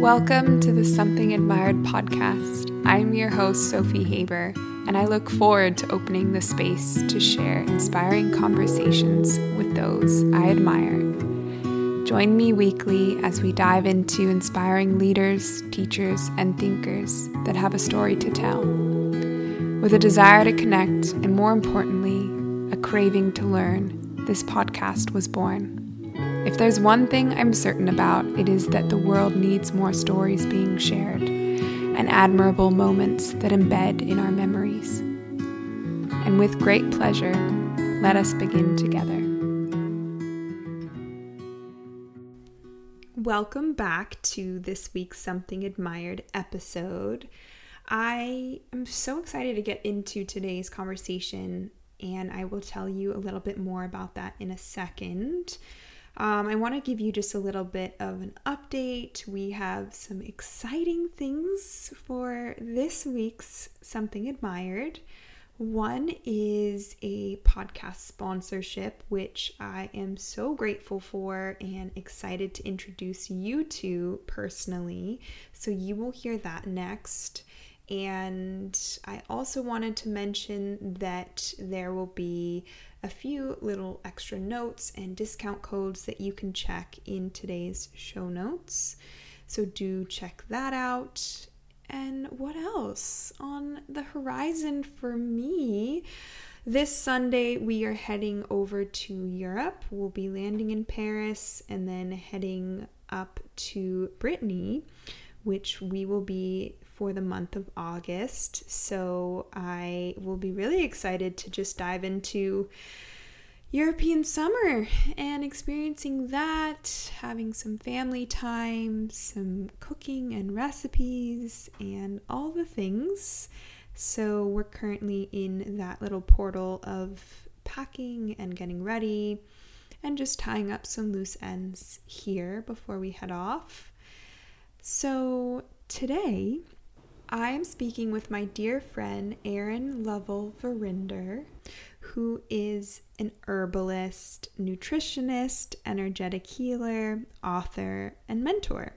Welcome to the Something Admired podcast. I'm your host, Sophie Haber, and I look forward to opening the space to share inspiring conversations with those I admire. Join me weekly as we dive into inspiring leaders, teachers, and thinkers that have a story to tell. With a desire to connect, and more importantly, a craving to learn, this podcast was born. If there's one thing I'm certain about, it is that the world needs more stories being shared and admirable moments that embed in our memories. And with great pleasure, let us begin together. Welcome back to this week's Something Admired episode. I am so excited to get into today's conversation, and I will tell you a little bit more about that in a second. Um, I want to give you just a little bit of an update. We have some exciting things for this week's Something Admired. One is a podcast sponsorship, which I am so grateful for and excited to introduce you to personally. So you will hear that next. And I also wanted to mention that there will be a few little extra notes and discount codes that you can check in today's show notes. So do check that out. And what else on the horizon for me? This Sunday, we are heading over to Europe. We'll be landing in Paris and then heading up to Brittany, which we will be for the month of August. So I will be really excited to just dive into European summer and experiencing that, having some family time, some cooking and recipes, and all the things. So, we're currently in that little portal of packing and getting ready and just tying up some loose ends here before we head off. So, today I am speaking with my dear friend Erin Lovell Verinder, who is an herbalist, nutritionist, energetic healer, author, and mentor.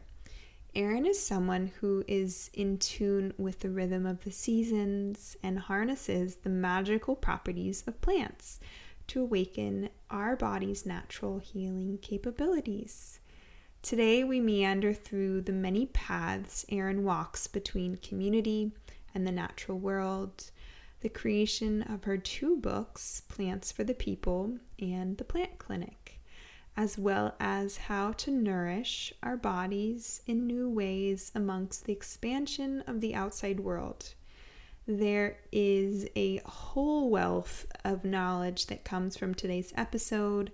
Erin is someone who is in tune with the rhythm of the seasons and harnesses the magical properties of plants to awaken our body's natural healing capabilities. Today, we meander through the many paths Erin walks between community and the natural world, the creation of her two books, Plants for the People and The Plant Clinic, as well as how to nourish our bodies in new ways amongst the expansion of the outside world. There is a whole wealth of knowledge that comes from today's episode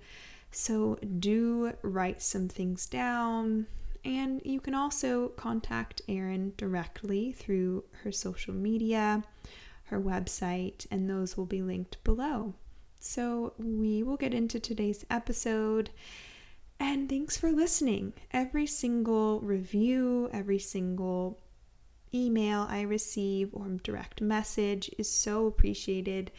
so do write some things down. And you can also contact Erin directly through her social media, her website, and those will be linked below. So we will get into today's episode. And thanks for listening. Every single review, every single email I receive or direct message is so appreciated.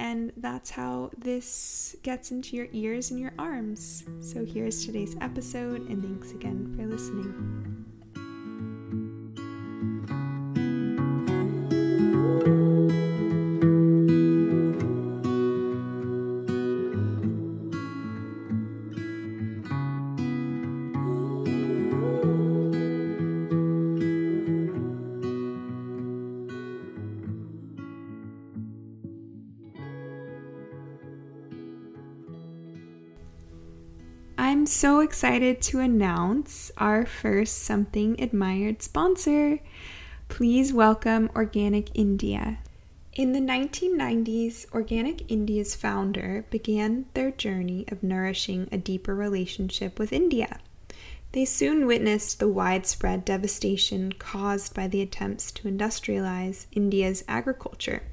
And that's how this gets into your ears and your arms. So here's today's episode, and thanks again for listening. So excited to announce our first Something Admired sponsor. Please welcome Organic India. In the 1990s, Organic India's founder began their journey of nourishing a deeper relationship with India. They soon witnessed the widespread devastation caused by the attempts to industrialize India's agriculture,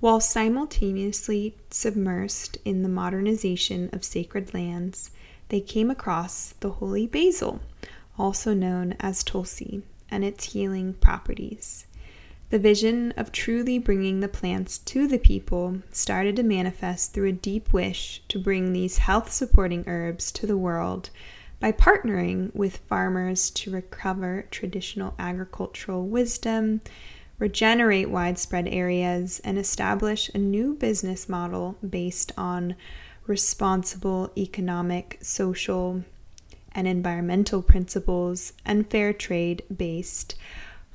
while simultaneously submersed in the modernization of sacred lands they came across the holy basil, also known as tulsi, and its healing properties. The vision of truly bringing the plants to the people started to manifest through a deep wish to bring these health supporting herbs to the world by partnering with farmers to recover traditional agricultural wisdom, regenerate widespread areas, and establish a new business model based on responsible economic, social, and environmental principles and fair trade based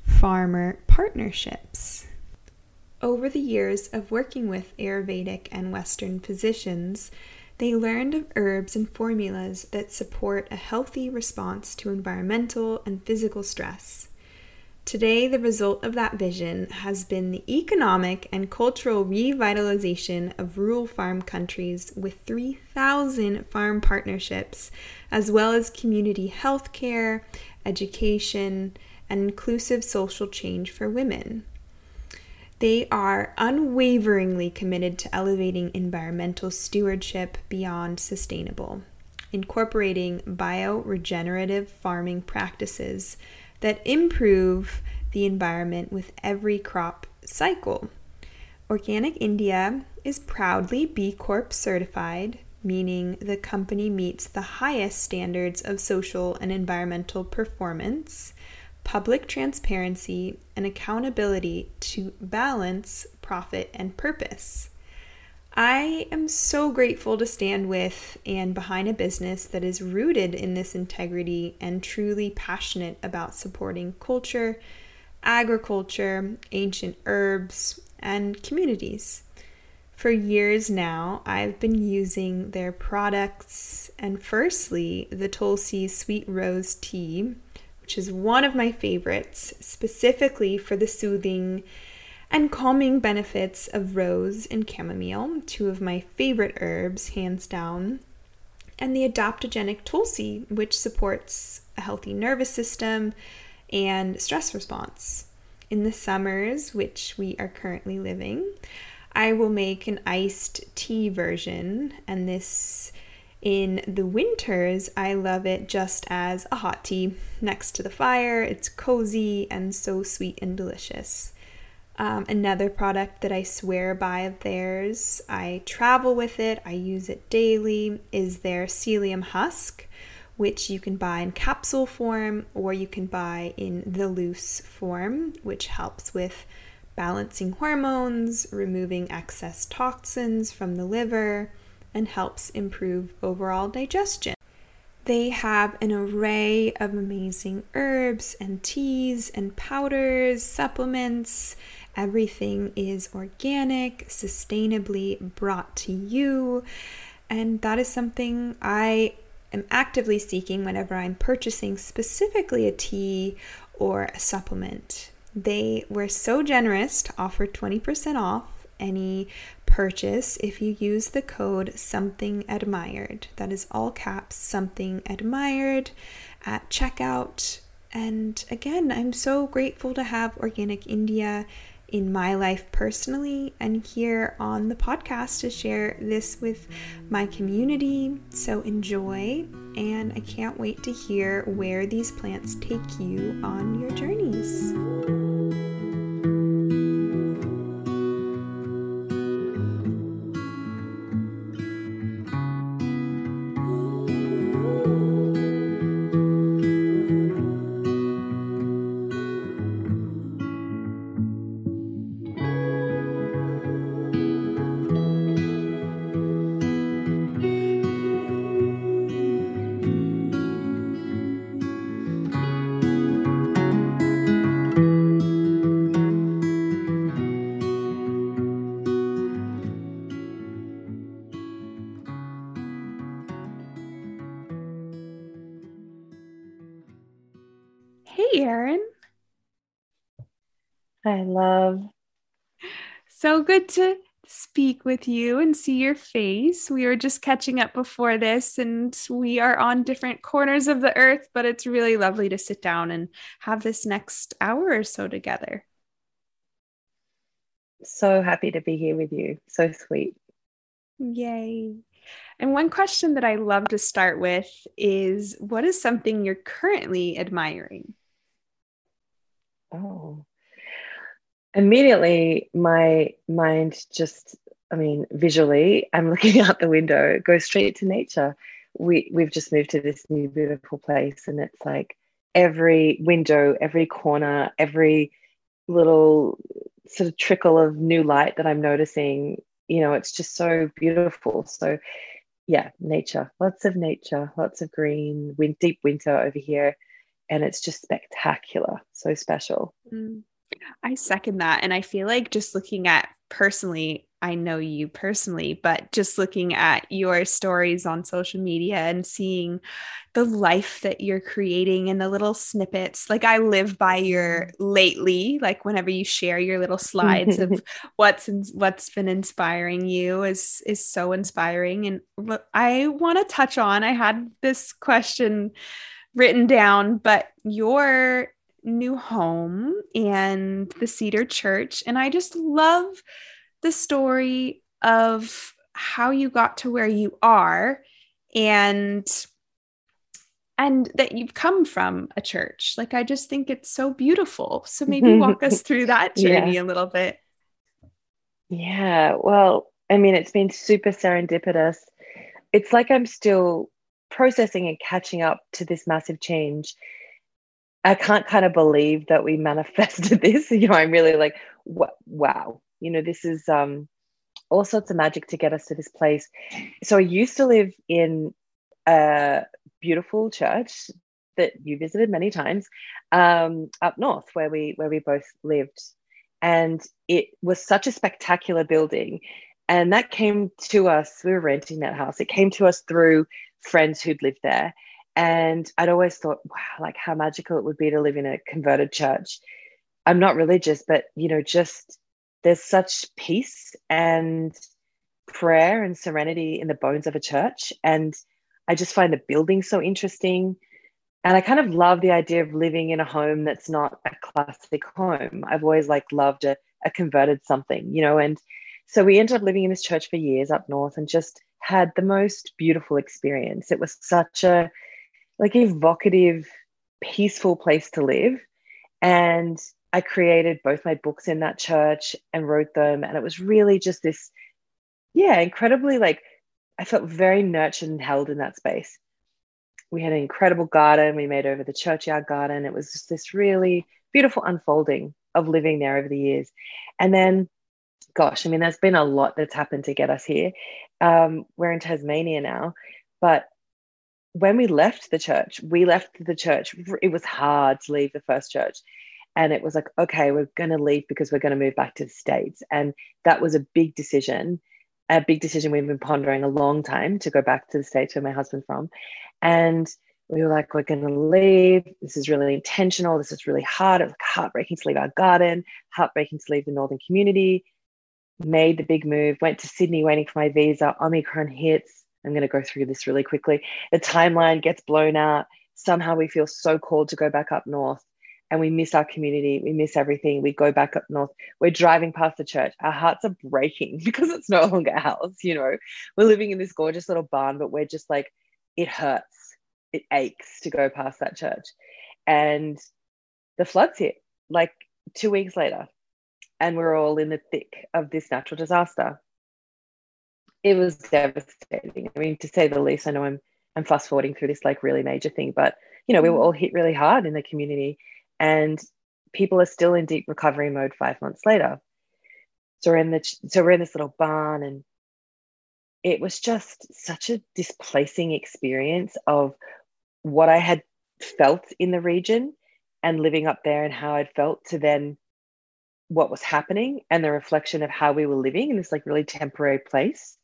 farmer partnerships. Over the years of working with Ayurvedic and Western physicians, they learned of herbs and formulas that support a healthy response to environmental and physical stress. Today, the result of that vision has been the economic and cultural revitalization of rural farm countries with 3,000 farm partnerships, as well as community health care, education, and inclusive social change for women. They are unwaveringly committed to elevating environmental stewardship beyond sustainable, incorporating bioregenerative farming practices that improve the environment with every crop cycle. Organic India is proudly B Corp certified, meaning the company meets the highest standards of social and environmental performance, public transparency, and accountability to balance profit and purpose. I am so grateful to stand with and behind a business that is rooted in this integrity and truly passionate about supporting culture, agriculture, ancient herbs, and communities. For years now, I've been using their products, and firstly, the Tulsi Sweet Rose Tea, which is one of my favorites, specifically for the soothing and calming benefits of rose and chamomile, two of my favorite herbs, hands down, and the adaptogenic tulsi, which supports a healthy nervous system and stress response. In the summers, which we are currently living, I will make an iced tea version, and this in the winters, I love it just as a hot tea next to the fire. It's cozy and so sweet and delicious. Um, another product that I swear by of theirs, I travel with it, I use it daily, is their psyllium husk, which you can buy in capsule form or you can buy in the loose form, which helps with balancing hormones, removing excess toxins from the liver, and helps improve overall digestion. They have an array of amazing herbs and teas and powders, supplements, Everything is organic, sustainably brought to you. And that is something I am actively seeking whenever I'm purchasing specifically a tea or a supplement. They were so generous to offer 20% off any purchase if you use the code something admired. That is all caps something admired at checkout. And again, I'm so grateful to have Organic India in my life personally and here on the podcast to share this with my community. So enjoy, and I can't wait to hear where these plants take you on your journeys. Good to speak with you and see your face. We were just catching up before this, and we are on different corners of the earth, but it's really lovely to sit down and have this next hour or so together. So happy to be here with you. So sweet. Yay. And one question that I love to start with is what is something you're currently admiring? Oh, immediately my mind just, I mean, visually, I'm looking out the window, go straight to nature. we we've just moved to this new beautiful place and it's like every window every corner every little sort of trickle of new light that i'm noticing you know it's just so beautiful so yeah nature lots of nature lots of green wind, deep winter over here and it's just spectacular so special mm. I second that and i feel like just looking at personally I know you personally, but just looking at your stories on social media and seeing the life that you're creating and the little snippets. Like I live by your lately, like whenever you share your little slides of what's in, what's been inspiring you is is so inspiring. And I want to touch on. I had this question written down, but your new home and the Cedar Church, and I just love the story of how you got to where you are and and that you've come from a church. Like i just think it's so beautiful. So maybe walk us through that journey yeah. a little bit. Yeah well i mean it's been super serendipitous. It's like i'm still processing and catching up to this massive change i can't kind of believe that we manifested this you know i'm really like wow you know this is um all sorts of magic to get us to this place. So i used to live in a beautiful church that you visited many times um, up north where we where we both lived. And it was such a spectacular building. And that came to us we were renting that house. It came to us through friends who'd lived there and i'd always thought wow like how magical it would be to live in a converted church i'm not religious but you know just there's such peace and prayer and serenity in the bones of a church. And I just find the building so interesting. And I kind of love the idea of living in a home that's not a classic home. I've always like loved a, a converted something, you know, and so we ended up living in this church for years up north and just had the most beautiful experience. It was such a like evocative, peaceful place to live. And I created both my books in that church and wrote them. And it was really just this, yeah, incredibly like, I felt very nurtured and held in that space. We had an incredible garden. We made over the churchyard garden. It was just this really beautiful unfolding of living there over the years. And then, gosh, I mean, there's been a lot that's happened to get us here. Um, we're in Tasmania now, but when we left the church, we left the church. It was hard to leave the first church. And it was like okay we're going to leave because we're going to move back to the states. And that was a big decision a big decision we've been pondering a long time to go back to the states where my husband's from. And we were like we're going to leave. This is really intentional. This is really hard. It was heartbreaking to leave our garden heartbreaking to leave the northern community. Made the big move went to sydney waiting for my visa. Omicron hits i'm going to go through this really quickly the timeline gets blown out somehow we feel so called to go back up north and we miss our community, we miss everything. We go back up north. We're driving past the church. Our hearts are breaking because it's no longer ours. You know, we're living in this gorgeous little barn, but we're just like, it hurts, it aches to go past that church. And the floods hit like two weeks later, and we're all in the thick of this natural disaster. It was devastating. I mean, to say the least, I know I'm I'm fast forwarding through this like really major thing, but you know, we were mm. all hit really hard in the community and people are still in deep recovery mode five months later. So we're in the so we're in this little barn, and it was just such a displacing experience of what I had felt in the region and living up there and how I'd felt to then what was happening and the reflection of how we were living in this like really temporary place.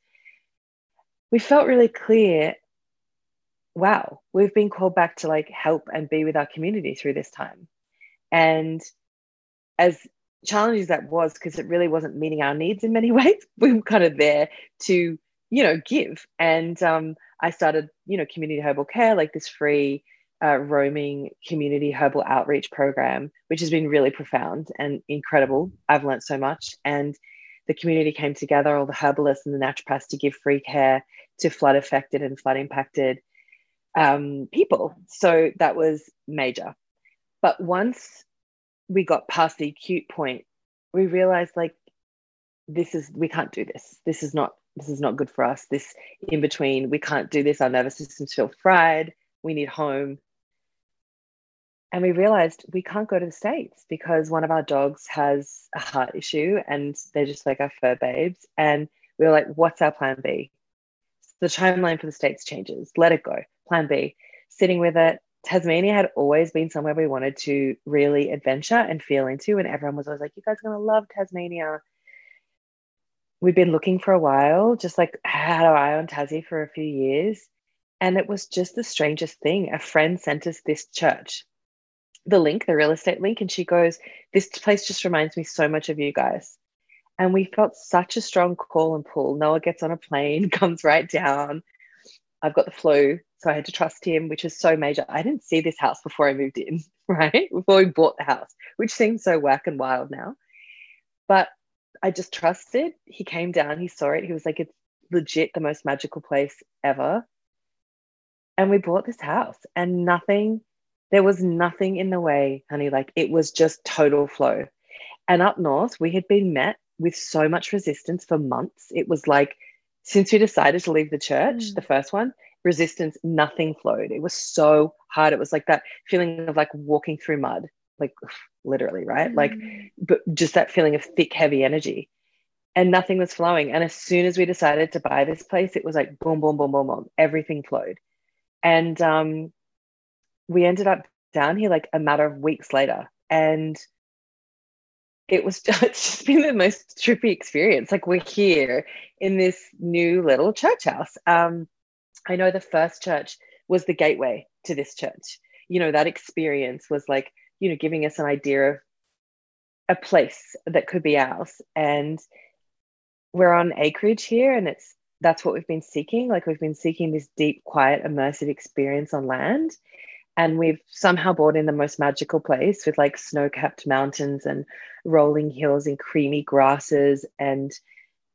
We felt really clear wow, we've been called back to like help and be with our community through this time. And as challenging as that was, because it really wasn't meeting our needs in many ways, we were kind of there to, you know, give. And um, I started, you know, community herbal care, like this free uh, roaming community herbal outreach program, which has been really profound and incredible. I've learned so much. And the community came together, all the herbalists and the naturopaths, to give free care to flood affected and flood impacted um, people. So that was major. But once we got past the acute point, we realized like this is we can't do this. This is not this is not good for us. This in between, we can't do this. Our nervous systems feel fried. We need home. And we realized we can't go to the States because one of our dogs has a heart issue and they're just like our fur babes. And we were like, what's our plan B? So the timeline for the States changes. Let it go. Plan B. Sitting with it. Tasmania had always been somewhere we wanted to really adventure and feel into. And everyone was always like, you guys are going to love Tasmania we'd been looking for a while, just like had our eye on Tassie for a few years. And it was just the strangest thing. A friend sent us this church, the link, the real estate link. And she goes, This place just reminds me so much of you guys. And we felt such a strong call and pull. Noah gets on a plane, comes right down. I've got the flu. So I had to trust him, which is so major. I didn't see this house before I moved in, right? Before we bought the house, which seems so whack and wild now. But I just trusted. He came down, he saw it. He was like, it's legit the most magical place ever. And we bought this house, and nothing, there was nothing in the way, honey. Like it was just total flow. And up north, we had been met with so much resistance for months. It was like, since we decided to leave the church, mm. the first one, resistance, nothing flowed. It was so hard. It was like that feeling of like walking through mud like literally, right? Mm. Like, but just that feeling of thick, heavy energy. And nothing was flowing. And as soon as we decided to buy this place, it was like boom, boom, boom, boom, boom. Everything flowed. And um, we ended up down here like a matter of weeks later. And it was just, it's just been the most trippy experience. Like we're here in this new little church house. Um, I know the first church was the gateway to this church. You know, that experience was like you know giving us an idea of a place that could be ours and we're on acreage here and it's that's what we've been seeking like we've been seeking this deep quiet immersive experience on land and we've somehow bought in the most magical place with like snow-capped mountains and rolling hills and creamy grasses and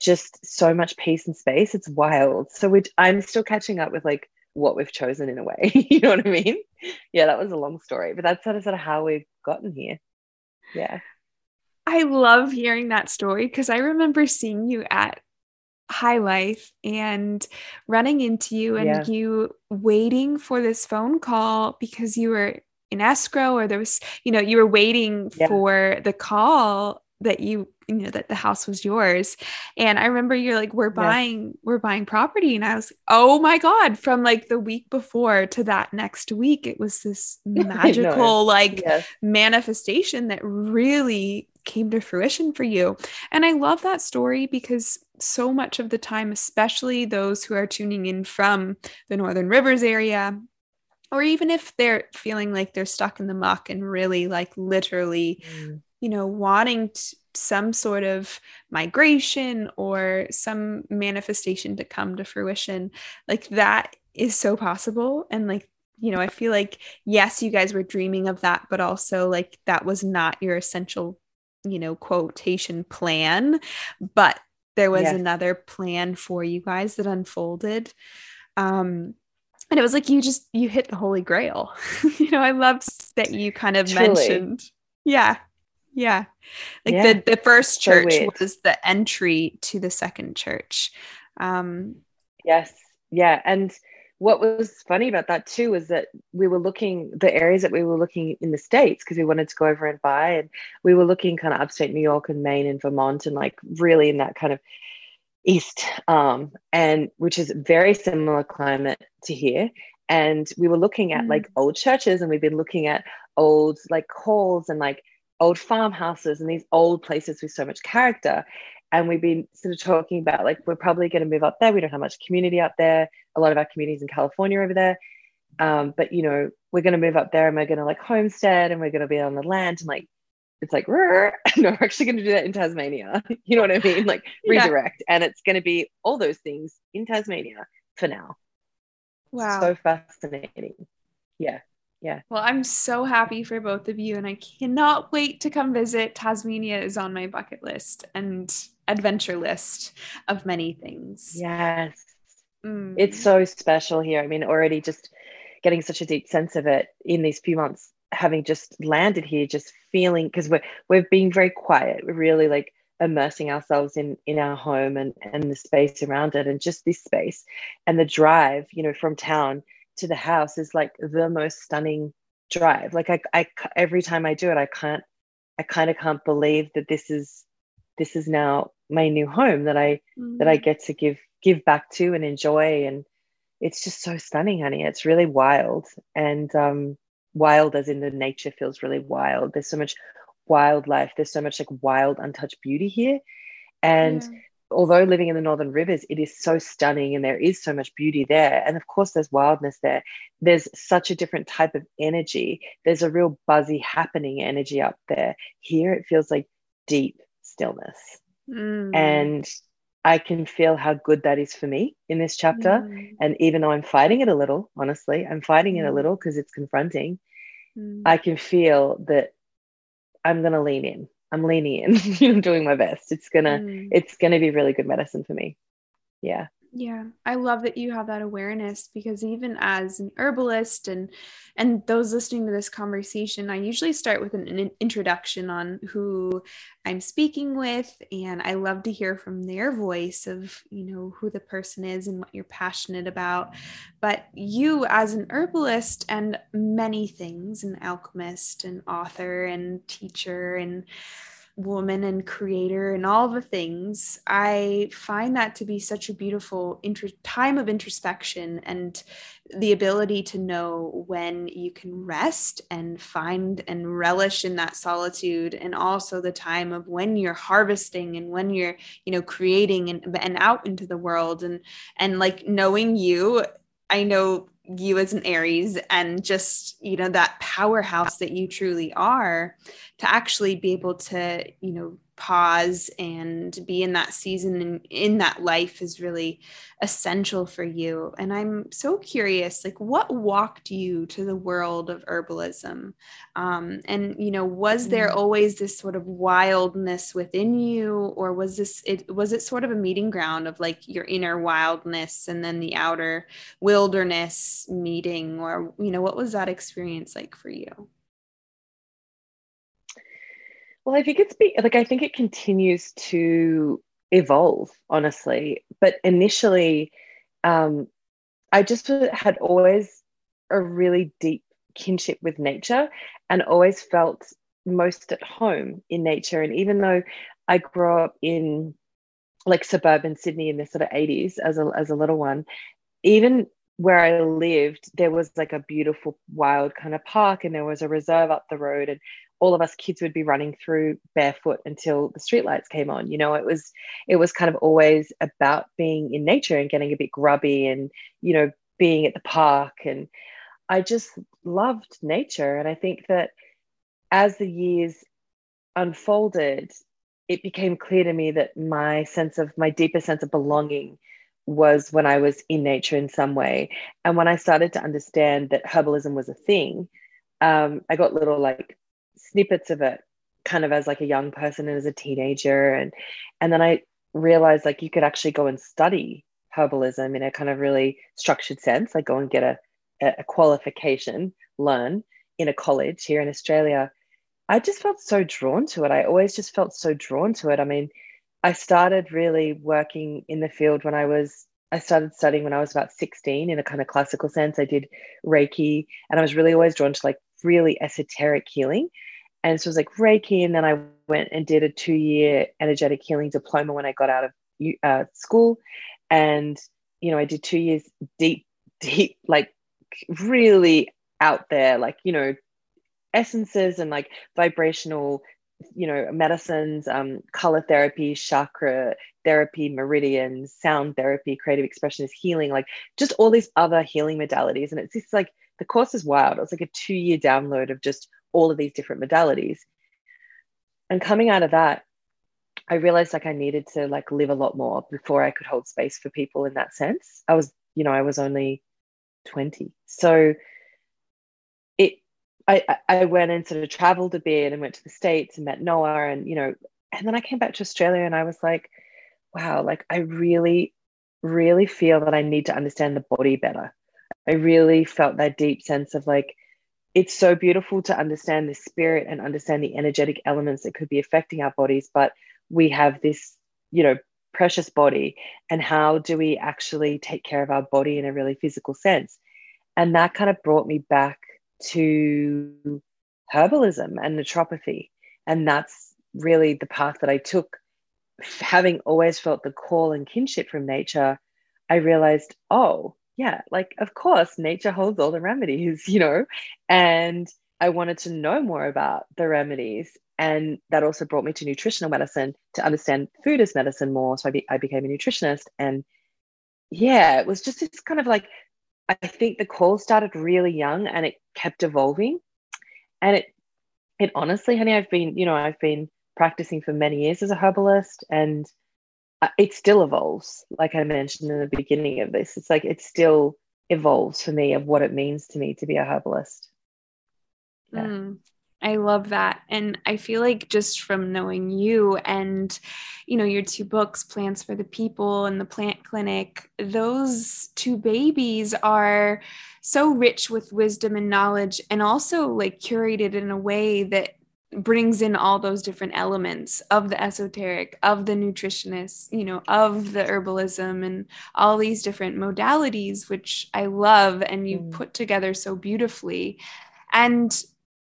just so much peace and space it's wild so we i'm still catching up with like what we've chosen in a way. you know what I mean? Yeah, that was a long story, but that's sort of sort of how we've gotten here. Yeah. I love hearing that story because I remember seeing you at High Life and running into you and yeah. you waiting for this phone call because you were in escrow or there was, you know, you were waiting yeah. for the call that you you know that the house was yours and i remember you're like we're buying yeah. we're buying property and i was oh my god from like the week before to that next week it was this magical like yes. manifestation that really came to fruition for you and i love that story because so much of the time especially those who are tuning in from the northern rivers area or even if they're feeling like they're stuck in the muck and really like literally mm you know, wanting t- some sort of migration or some manifestation to come to fruition, like that is so possible. And like, you know, I feel like, yes, you guys were dreaming of that, but also like that was not your essential, you know, quotation plan. But there was yes. another plan for you guys that unfolded. Um, and it was like you just you hit the holy grail you know i love that you kind of Truly. mentioned yeah yeah. Like yeah. the, the first church so was the entry to the second church. Um, yes. Yeah. And what was funny about that too was that we were looking the areas that we were looking in the states because we wanted to go over and buy and we were looking kind of upstate new york and maine and vermont and like really in that kind of east um and which is very similar climate to here and we were looking at mm. like old churches and we've been looking at old like halls and like old farmhouses and these old places with so much character. And we've been sort of talking about like we're probably going to move up there. We don't have much community up there. A lot of our communities in California over there. Um, but you know, we're going to move up there and we're going to like homestead and we're going to be on the land and like it's like no, we're actually going to do that in Tasmania. you know what I mean? Like redirect, and it's going to be all those things in Tasmania for now. Wow, so fascinating. Yeah yeah. Well, I'm so happy for both of you, and I cannot wait to come visit. Tasmania is on my bucket list and adventure list of many things. Yes. Mm. It's so special here. I mean, already just getting such a deep sense of it in these few months, having just landed here, just feeling because we're we've been very quiet. We're really like immersing ourselves in in our home and and the space around it and just this space and the drive you know from town to the house is like the most stunning drive like I, I every time i do it i can't i kind of can't believe that this is this is now my new home that i mm. that i mm. get to give give back to and enjoy and it's just so stunning honey it's really wild and um wild as in the nature feels really wild there's so much wildlife. There's so much like wild, untouched beauty here. And yeah. although living in the Northern Rivers, it is so stunning and there is so much beauty there. And of course, there's wildness there. There's such a different type of energy. There's a real buzzy, happening energy up there. Here, it feels like deep stillness. Mm. And I can feel how good that is for me in this chapter. Mm. And even though I'm fighting it a little, honestly, I'm fighting it a mm. little because it's confronting. Mm. I can feel that I'm gonna lean in. I'm leaning in. I'm doing my best. It's gonna mm. it's gonna be really good medicine for me. Yeah. Yeah, I love that you have that awareness because even as an herbalist and and those listening to this conversation, I usually start with an, an, introduction on who I'm speaking with and I love to hear from their voice of, you know, who the person is and what you're passionate about. But you as an herbalist and many things, an alchemist, an author and teacher and woman and creator and all the things i find that to be such a beautiful inter- time of introspection and the ability to know when you can rest and find and relish in that solitude and also the time of when you're harvesting and when you're you know creating and, and out into the world. And and like knowing you i know you as an Aries and just, you know, that powerhouse that you truly are to actually be able to, you know, pause and be in that season and in that life is really essential for you. And i'm so curious like what walked you to the world of herbalism? Um, and you know was there mm. always this sort of wildness within you or was this it was it sort of a meeting ground of like your inner wildness and then the outer wilderness meeting or you know what was that experience like for you well, I think it's be, like I think it continues to evolve, honestly. But initially, um, I just had always a really deep kinship with nature and always felt most at home in nature. And even though I grew up in like suburban Sydney in the sort of 80s as a, as a little one, even where I lived, there was like a beautiful wild kind of park and there was a reserve up the road. And all of us kids would be running through barefoot until the streetlights came on. You know, it was it was kind of always about being in nature and getting a bit grubby and you know being at the park. And I just loved nature. And I think that as the years unfolded it became clear to me that my sense of my deeper sense of belonging was when I was in nature in some way. And when I started to understand that herbalism was a thing um, I got little like snippets of it kind of as like a young person and as a teenager and and then I realized like you could actually go and study herbalism in a kind of really structured sense like go and get a, a qualification learn in a college here in Australia I just felt so drawn to it I always just felt so drawn to it I mean I started really working in the field when I was I started studying when I was about 16 in a kind of classical sense. I did Reiki and I was really always drawn to like really esoteric healing. And so it was like Reiki. And then I went and did a two year energetic healing diploma when I got out of uh, school. And, you know, I did two years deep, deep, like really out there, like, you know, essences and like vibrational you know medicines um, color therapy chakra therapy meridians sound therapy creative expression is healing like just all these other healing modalities and it's just like the course is wild it was like a two year download of just all of these different modalities. And coming out of that i realized like i needed to like live a lot more before i could hold space for people in that sense. I was you know i was only 20 so it i i went and sort of traveled a bit and went to the states and met noah and you know and then i came back to australia and i was like wow like i really really feel that i need to understand the body better. I really felt that deep sense of like it's so beautiful to understand the spirit and understand the energetic elements that could be affecting our bodies but we have this, you know, precious body and how do we actually take care of our body in a really physical sense? And that kind of brought me back to herbalism and naturopathy. And that's really the path that i took. Having always felt the call and kinship from nature i realized oh yeah like of course nature holds all the remedies you know and i wanted to know more about the remedies and that also brought me to nutritional medicine to understand food as medicine more. So I, be, I became a nutritionist. And yeah, it was just this kind of like, I think the call started really young and it kept evolving. And it, it honestly, honey, I've been, you know, I've been practicing for many years as a herbalist and it still evolves. Like I mentioned in the beginning of this, it's like it still evolves for me of what it means to me to be a herbalist. Yeah. Mm. I love that. And I feel like just from knowing you and, you know, your two books, Plants for the People and The Plant Clinic, those two babies are so rich with wisdom and knowledge and also like curated in a way that brings in all those different elements of the esoteric, of the nutritionist, you know, of the herbalism and all these different modalities, which I love and you mm. put together so beautifully. And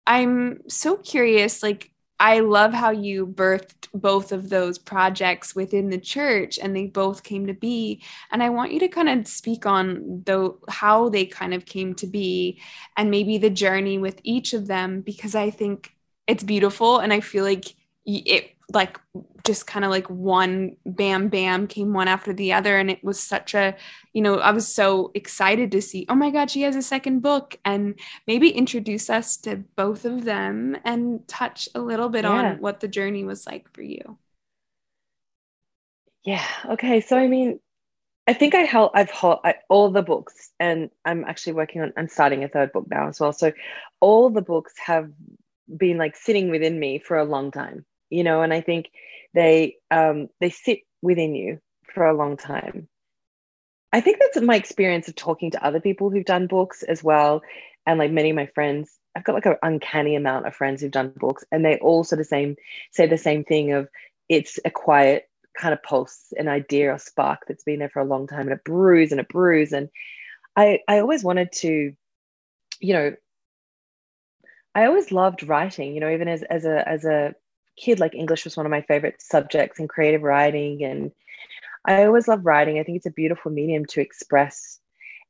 I'm so curious, like, I love how you birthed both of those projects within the church and they both came to be. And I want you to kind of speak on though how they kind of came to be and maybe the journey with each of them because I think it's beautiful. And I feel like it like just kind of like one bam bam came one after the other. And it was such a you know i was so excited to see oh my god she has a second book and maybe introduce us to both of them and touch a little bit yeah. on what the journey was like for you. Yeah. Okay. So i mean i think i held i've held I, all the books and i'm actually working on i'm starting a third book now as well. So all the books have been like sitting within me for a long time you know and i think they um, they sit within you for a long time. I think that's my experience of talking to other people who've done books as well and like many of my friends i've got like an uncanny amount of friends who've done books and they all sort of same say the same thing of it's a quiet kind of pulse an idea or spark that's been there for a long time and it brews and it brews and i i always wanted to you know I always loved writing, you know, even as, as a as a kid, like English was one of my favorite subjects and creative writing. And I always love writing. I think it's a beautiful medium to express.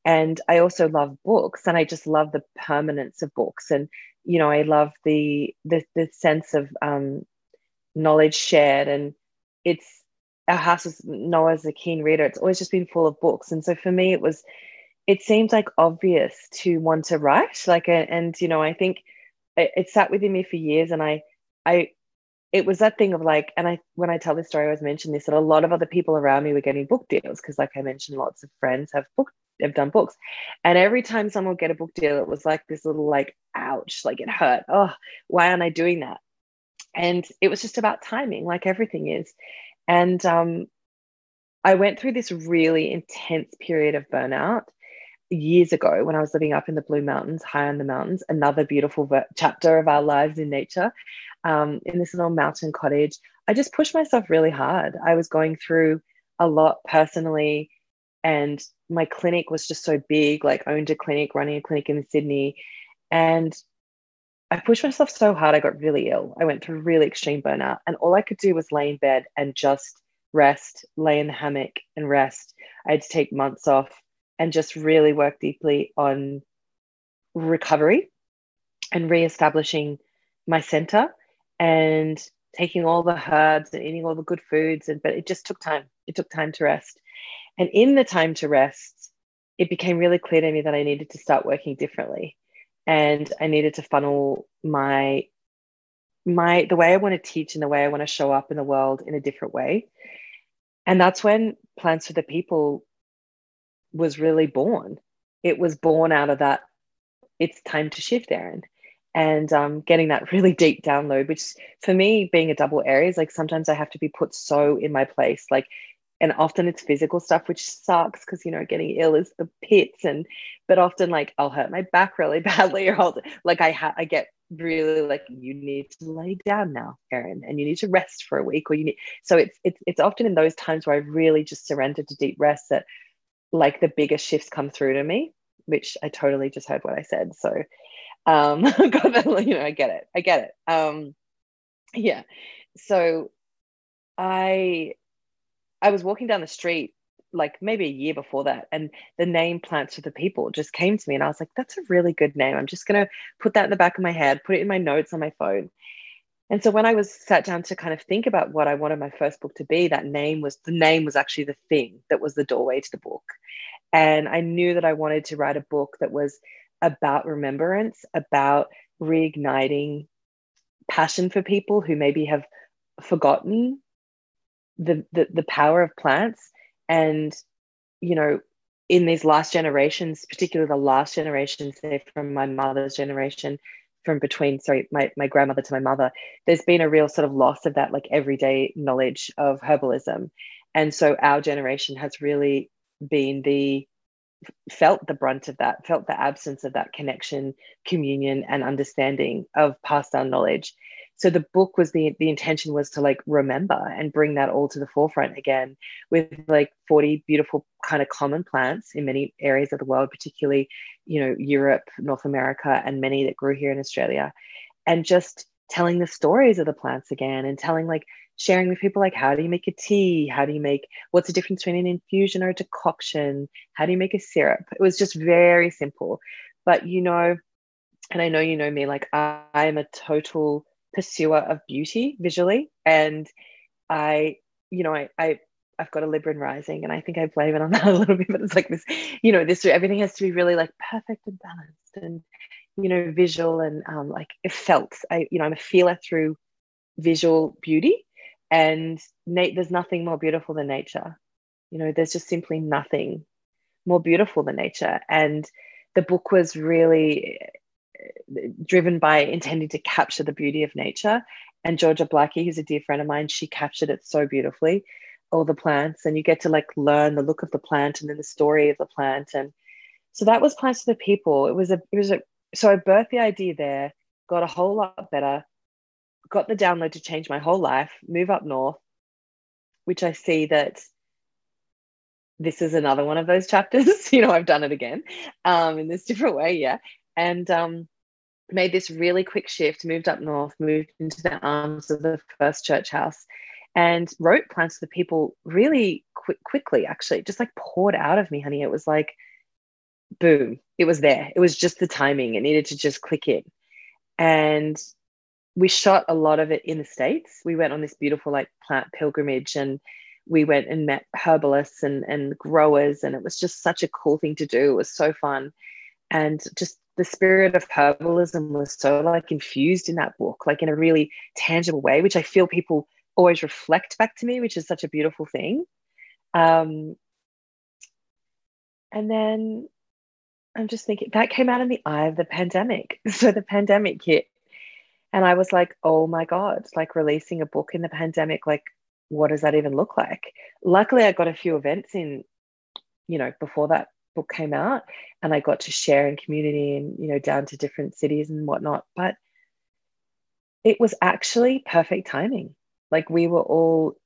And I also love books and I just love the permanence of books. And, you know, I love the the, the sense of um, knowledge shared. And it's our house is Noah's a keen reader. It's always just been full of books. And so for me, it was, it seemed like obvious to want to write. Like, a, and, you know, I think it, it sat within me for years. And I, I it was that thing of like, and I when I tell this story, I always mention this that a lot of other people around me were getting book deals because, like I mentioned, lots of friends have book have done books, and every time someone would get a book deal, it was like this little like ouch, like it hurt. Oh, why aren't I doing that? And it was just about timing, like everything is. And um, I went through this really intense period of burnout years ago when I was living up in the Blue Mountains, high on the mountains, another beautiful ver- chapter of our lives in nature um, in this little mountain cottage, I just pushed myself really hard. I was going through a lot personally, and my clinic was just so big like, owned a clinic, running a clinic in Sydney. And I pushed myself so hard, I got really ill. I went through really extreme burnout, and all I could do was lay in bed and just rest, lay in the hammock and rest. I had to take months off and just really work deeply on recovery and reestablishing my center and taking all the herbs and eating all the good foods. And but it just took time. It took time to rest. And in the time to rest it became really clear to me that i needed to start working differently. And i needed to funnel my my the way i want to teach and the way i want to show up in the world in a different way. And that's when plants for the people was really born. It was born out of that it's time to shift Erin. And um, getting that really deep download which for me being a double aries like sometimes i have to be put so in my place like and often it's physical stuff which sucks because you know getting ill is the pits and but often like i'll hurt my back really badly or I'll, like i ha- i get really like you need to lay down now Erin and you need to rest for a week or you need so it's it's it's often in those times where I really just surrender to deep rest that like the biggest shifts come through to me which I totally just heard what I said. So um that, you know I get it. I get it. Um yeah. So I I was walking down the street like maybe a year before that and the name plants for the people just came to me and i was like that's a really good name. I'm just going to put that in the back of my head put it in my notes on my phone and so when i was sat down to kind of think about what i wanted my first book to be that name was the name was actually the thing that was the doorway to the book. And i knew that i wanted to write a book that was about remembrance about reigniting passion for people who maybe have forgotten the, the, the power of plants. And, you know, in these last generations, particularly the last generation, say from my mother's generation, from between, sorry, my, my grandmother to my mother, there's been a real sort of loss of that like everyday knowledge of herbalism. And so our generation has really been the felt the brunt of that, felt the absence of that connection, communion, and understanding of passed down knowledge so the book was the the intention was to like remember and bring that all to the forefront again with like 40 beautiful kind of common plants in many areas of the world particularly you know europe north america and many that grew here in australia. And just telling the stories of the plants again and telling like sharing with people like how do you make a tea? How do you make what's the difference between an infusion or a decoction? How do you make a syrup? It was just very simple. But you know and i know you know me like I, i'm a total pursuer of beauty visually. And I, you know, I, I I've got a Libra in rising, and I think I blame it on that a little bit. But it's like this, you know, this everything has to be really like perfect and balanced, and you know, visual and um, like it felt. I, you know, I'm a feeler through visual beauty, and Nate. There's nothing more beautiful than nature. You know, there's just simply nothing more beautiful than nature. And the book was really driven by intending to capture the beauty of nature. And Georgia Blackie, who's a dear friend of mine, she captured it so beautifully, all the plants, and you get to like learn the look of the plant and then the story of the plant. And so that was Plants for the People. It was a, it was a, so I birthed the idea there, got a whole lot better, got the download to change my whole life, move up north, which I see that this is another one of those chapters. you know, I've done it again um, in this different way. Yeah and um, made this really quick shift, moved up north, moved into the arms of the first church house, and wrote plants to the people really quick, quickly, actually, just like poured out of me, honey. It was like, boom, it was there. It was just the timing. It needed to just click in. And we shot a lot of it in the States. We went on this beautiful like plant pilgrimage and we went and met herbalists and, and growers. And it was just such a cool thing to do. It was so fun. And just the spirit of herbalism was so like infused in that book, like in a really tangible way, which I feel people always reflect back to me, which is such a beautiful thing. Um, and then I'm just thinking that came out in the eye of the pandemic. So the pandemic hit, and I was like, oh my God, like releasing a book in the pandemic, like, what does that even look like? Luckily, I got a few events in, you know, before that book came out and I got to share in community and, you know, down to different cities and whatnot. But it was actually perfect timing. Like we were all,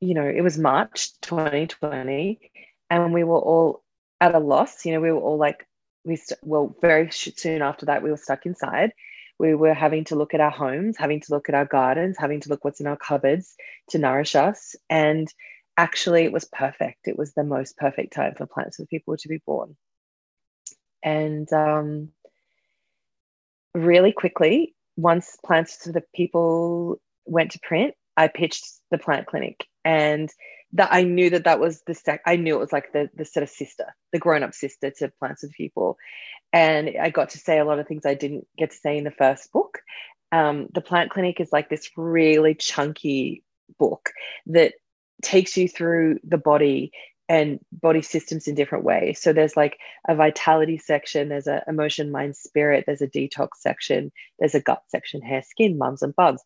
you know, it was March 2020 and we were all at a loss. You know, we were all like, we, st- well, very soon after that, we were stuck inside. We were having to look at our homes, having to look at our gardens, having to look what's in our cupboards to nourish us. And actually it was perfect. It was the most perfect time for plants for people to be born. And um, really quickly, once Plants for the People went to print, I pitched the plant clinic, and that I knew that that was the sec- I knew it was like the the sort of sister, the grown up sister to Plants the People, and I got to say a lot of things I didn't get to say in the first book. Um, the plant clinic is like this really chunky book that takes you through the body and body systems in different ways. So there's like a vitality section, there's a emotion, mind, spirit, there's a detox section, there's a gut section, hair, skin, mums and bugs.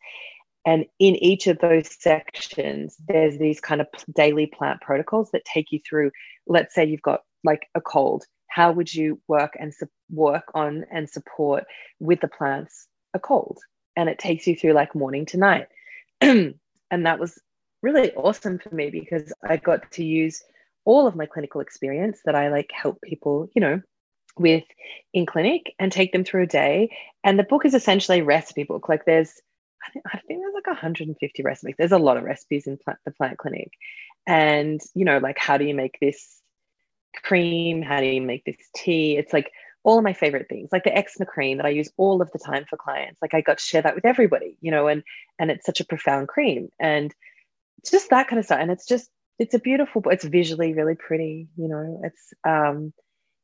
And in each of those sections, there's these kind of daily plant protocols that take you through. Let's say you've got like a cold. How would you work and su- work on and support with the plants a cold and it takes you through like morning to night. and that was really awesome for me because I got to use all of my clinical experience that I like help people, you know, with in clinic and take them through a day. And the book is essentially a recipe book. Like there's, I think, I think there's like 150 recipes. There's a lot of recipes in plant, the plant clinic. And, you know, like how do you make this cream? How do you make this tea? It's like all of my favorite things, like the eczema cream that I use all of the time for clients. Like I got to share that with everybody, you know, and and it's such a profound cream. And it's just that kind of stuff. And it's just it's a beautiful it's visually really pretty, you know. It's um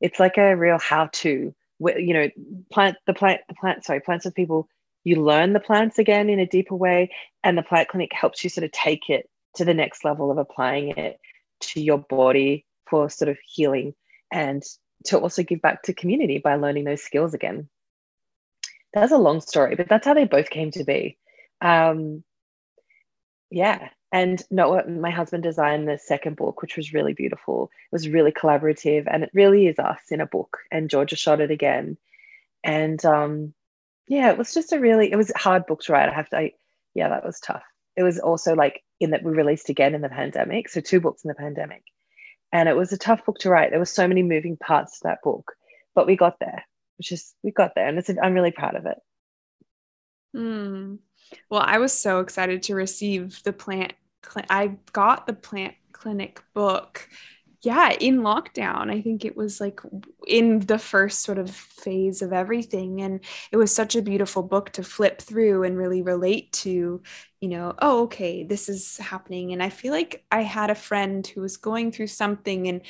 it's like a real how-to you know plant the plant the plant sorry plants with people you learn the plants again in a deeper way and the plant clinic helps you sort of take it to the next level of applying it to your body for sort of healing and to also give back to community by learning those skills again that's a long story but that's how they both came to be um, yeah. And no my husband designed the second book which was really beautiful. It was really collaborative and it really is us in a book and georgia shot it again. And um yeah it was just a really it was a hard book to write i have to I, yeah that was tough. It was also like in that we released again in the pandemic so two books in the pandemic. And it was a tough book to write. There were so many moving parts to that book but we got there. Which is we got there and it's i'm really proud of it. Mm. Well, I was so excited to receive the plant. Cl- I got the plant clinic book. Yeah, in lockdown. I think it was like in the first sort of phase of everything. And it was such a beautiful book to flip through and really relate to, you know, oh, okay, this is happening. And I feel like I had a friend who was going through something. And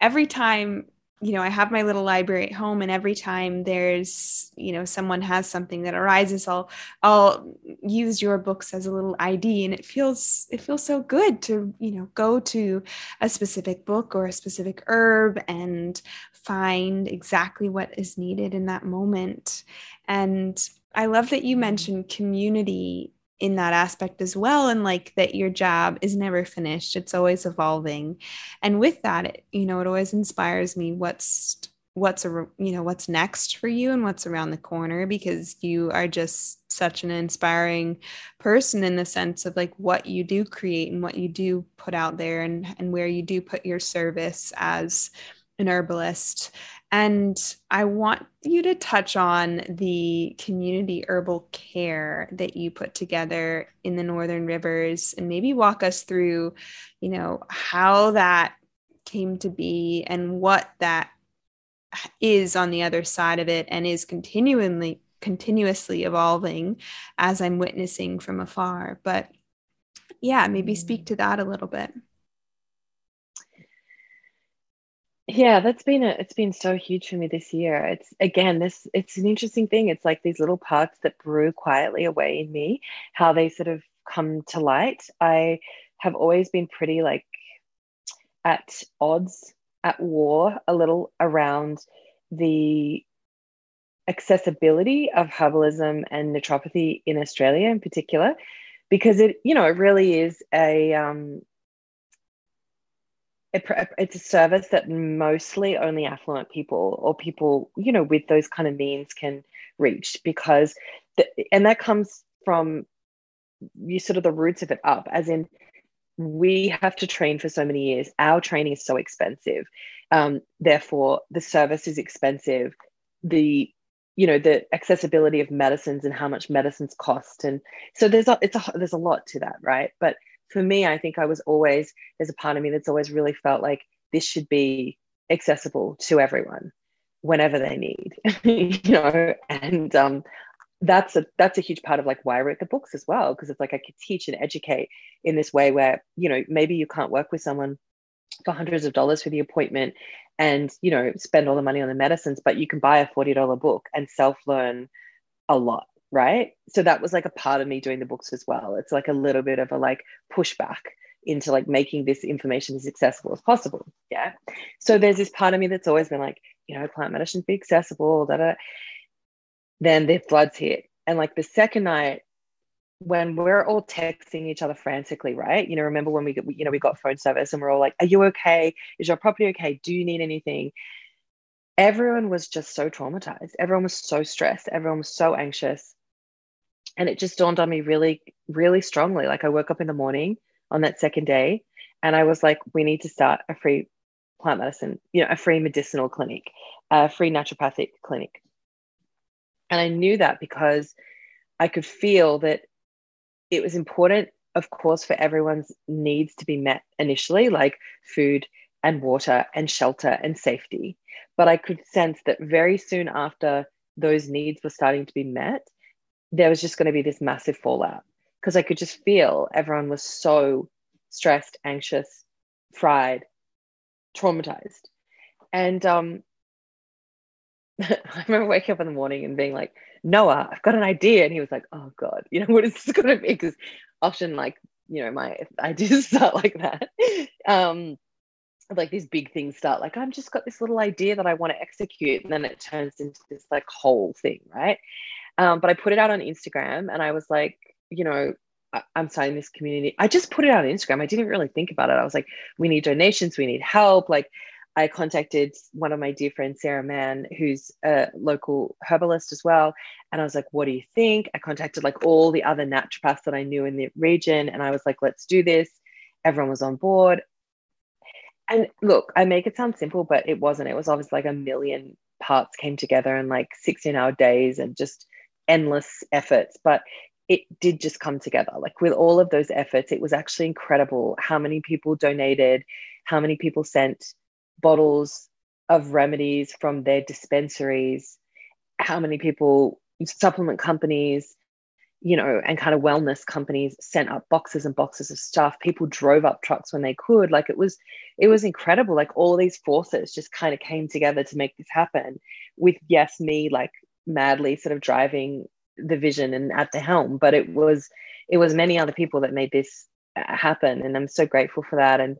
every time you know, I have my little library at home and every time there's, you know, someone has something that arises, I'll I'll use your books as a little ID and it feels it feels so good to, you know, go to a specific book or a specific herb and find exactly what is needed in that moment. And I love that you mm-hmm. mentioned community in that aspect as well and like that your job is never finished it's always evolving. And with that it, you know it always inspires me what's what's a you know what's next for you and what's around the corner because you are just such an inspiring person in the sense of like what you do create and what you do put out there and and where you do put your service as an herbalist and I want you to touch on the community herbal care that you put together in the Northern Rivers and maybe walk us through, you know, how that came to be and what that is on the other side of it and is continually continuously evolving as I'm witnessing from afar. But yeah, maybe speak mm. to that a little bit. Yeah that's been a it's been so huge for me this year. It's again this it's an interesting thing. It's like these little parts that brew quietly away in me how they sort of come to light. I have always been pretty like at odds at war a little around the accessibility of herbalism and naturopathy in australia in particular because it you know it really is a um, it, it's a service that mostly only affluent people or people you know with those kind of means can reach because the, and that comes from you sort of the roots of it up as in we have to train for so many years. Our training is so expensive. Um, therefore the service is expensive. The you know the accessibility of medicines and how much medicines cost. And so there's a it's a there's a lot to that right? But for me, I think I was always, there's a part of me that's always really felt like this should be accessible to everyone whenever they need, you know, and um, that's a that's a huge part of like why I wrote the books as well because it's like I could teach and educate in this way where you know maybe you can't work with someone for hundreds of dollars for the appointment and you know spend all the money on the medicines but you can buy a $40 book and self learn a lot right? So that was like a part of me doing the books as well. It's like a little bit of a like pushback into like making this information as accessible as possible yeah? So there's this part of me that's always been like you know plant medicine be accessible that then the floods hit. And like the second night when we're all texting each other frantically right? You know remember when we you know we got phone service and we're all like are you okay? Is your property okay? Do you need anything? Everyone was just so traumatized. Everyone was so stressed. Everyone was so anxious And it just dawned on me really, really strongly. Like I woke up in the morning on that second day and I was like, we need to start a free plant medicine, you know, a free medicinal clinic, a free naturopathic clinic. And I knew that because I could feel that it was important, of course, for everyone's needs to be met initially, like food and water and shelter and safety. But I could sense that very soon after those needs were starting to be met, there was just going to be this massive fallout because I could just feel everyone was so stressed, anxious, fried, traumatized. And um, I remember waking up in the morning and being like, Noah, I've got an idea. And he was like, oh God, you know, what is this going to be? Because often, like, you know, my ideas start like that. Um, like these big things start like, I've just got this little idea that I want to execute. And then it turns into this like whole thing, right? Um, but I put it out on Instagram and I was like, you know, I, I'm starting this community. I just put it out on Instagram. I didn't really think about it. I was like, we need donations, we need help. Like, I contacted one of my dear friends, Sarah Mann, who's a local herbalist as well. And I was like, what do you think? I contacted like all the other naturopaths that I knew in the region. And I was like, let's do this. Everyone was on board. And look, I make it sound simple, but it wasn't. It was obviously like a million parts came together in like 16 hour days and just endless efforts. But it did just come together. Like with all of those efforts, it was actually incredible how many people donated, how many people sent bottles of remedies from their dispensaries, how many people, supplement companies, you know, and kind of wellness companies sent up boxes and boxes of stuff. People drove up trucks when they could. Like it was, it was incredible. Like all these forces just kind of came together to make this happen. With yes, me like madly sort of driving the vision and at the helm, but it was, it was many other people that made this uh, happen, and I'm so grateful for that. And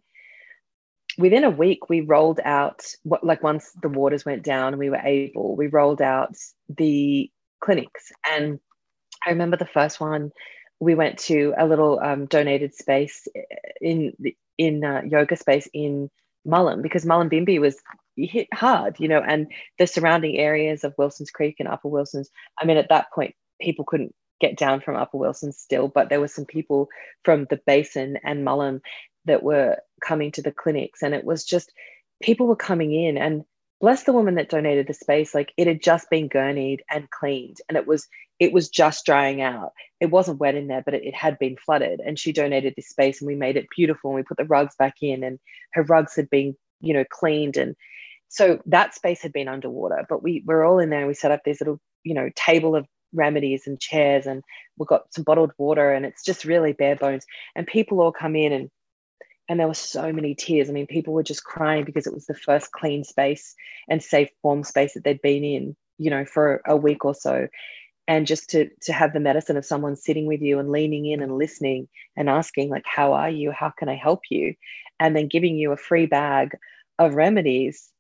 within a week we rolled out what like once the waters went down and we were able we rolled out the clinics and i remember the first one we went to a little um, donated space in in uh, yoga space in Mullum because Mullumbimby was hit hard, you know, and the surrounding areas of Wilson's Creek and Upper Wilson's. I mean, at that point, people couldn't get down from Upper Wilson still, but there were some people from the basin and Mullum that were coming to the clinics and it was just people were coming in and bless the woman that donated the space like it had just been gurneyed and cleaned and it was it was just drying out it wasn't wet in there but it, it, had been flooded and she donated this space and we made it beautiful and we put the rugs back in and her rugs had been you know cleaned and so that space had been underwater but we were all in there and we set up this little you know table of remedies and chairs and we've got some bottled water and it's just really bare bones and people all come in and and there were so many tears. I mean, people were just crying because it was the first clean space and safe warm space that they'd been in, you know, for a week or so. And just to to have the medicine of someone sitting with you and leaning in and listening and asking, like, how are you? How can I help you? And then giving you a free bag of remedies.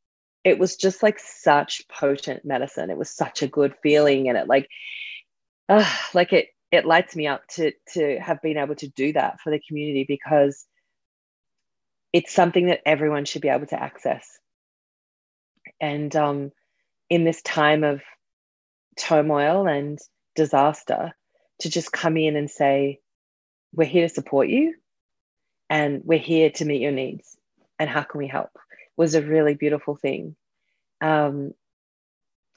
It was just like such potent medicine. It was such a good feeling. And it like, uh, like it it lights me up to to have been able to do that for the community because it's something that everyone should be able to access. And um, in this time of turmoil and disaster, to just come in and say, We're here to support you and we're here to meet your needs. And how can we help? Was a really beautiful thing. Um,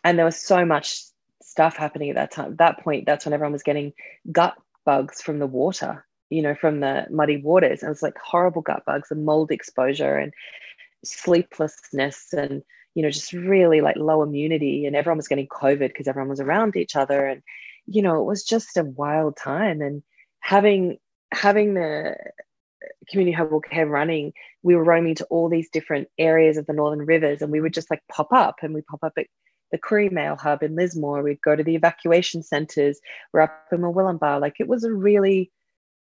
and there was so much stuff happening at that time. At that point, that's when everyone was getting gut bugs from the water you know, from the muddy waters. And it's like horrible gut bugs and mold exposure and sleeplessness and, you know, just really like low immunity. And everyone was getting COVID because everyone was around each other. And, you know, it was just a wild time. And having having the community herbal care running, we were roaming to all these different areas of the Northern Rivers and we would just like pop up and we pop up at the Koori Mail Hub in Lismore. We'd go to the evacuation centers. We're up in Murwillumbah. Like it was a really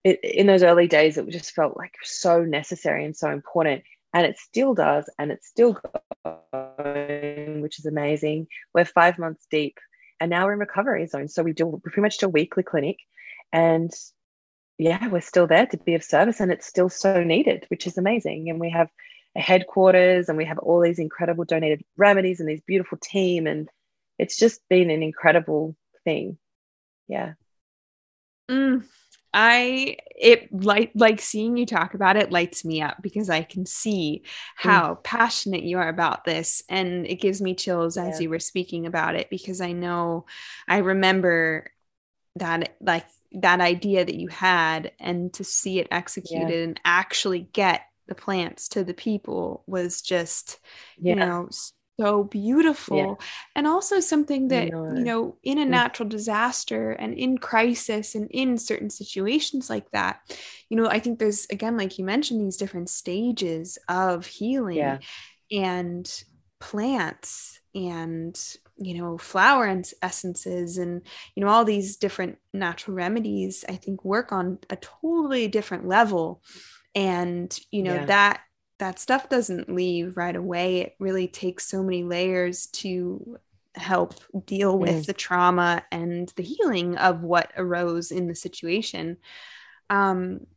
it, in those early days, it just felt like so necessary and so important. And it still does, and it's still going, which is amazing. We're five months deep, and now we're in recovery zone. So we do we pretty much do a weekly clinic, and yeah, we're still there to be of service, and it's still so needed, which is amazing. And we have a headquarters, and we have all these incredible donated remedies and these beautiful team, and it's just been an incredible thing. Yeah. Mm, I it like like seeing you talk about it lights me up because I can see how mm. passionate you are about this and it gives me chills yeah. as you were speaking about it because I know I remember that like that idea that you had and to see it executed yeah. and actually get the plants to the people was just yeah. you know so beautiful yeah. and also something that you know in a mm. natural disaster and in crisis and in certain situations like that you know i think there's again like you mentioned these different stages of healing and plants and you know flower and essences and you know all these different natural remedies i think work on a totally different level and you know yeah. that that stuff doesn't leave right away. It really takes so many layers to help deal with mm. the trauma and the healing of what arose in the situation. Um,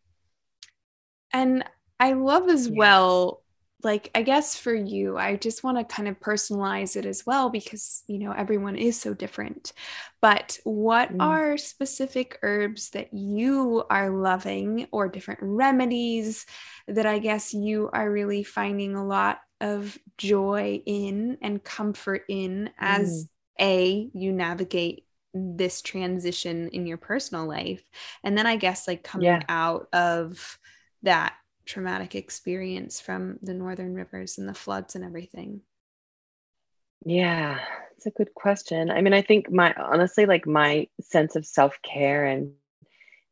and I love as yeah. well like i guess for you i just want to kind of personalize it as well because you know everyone is so different but what mm. are specific herbs that you are loving or different remedies that i guess you are really finding a lot of joy in and comfort in as mm. a you navigate this transition in your personal life and then i guess like coming yeah. out of that traumatic experience from the northern rivers and the floods and everything? Yeah, it's a good question. I mean, I think my honestly, like my sense of self care and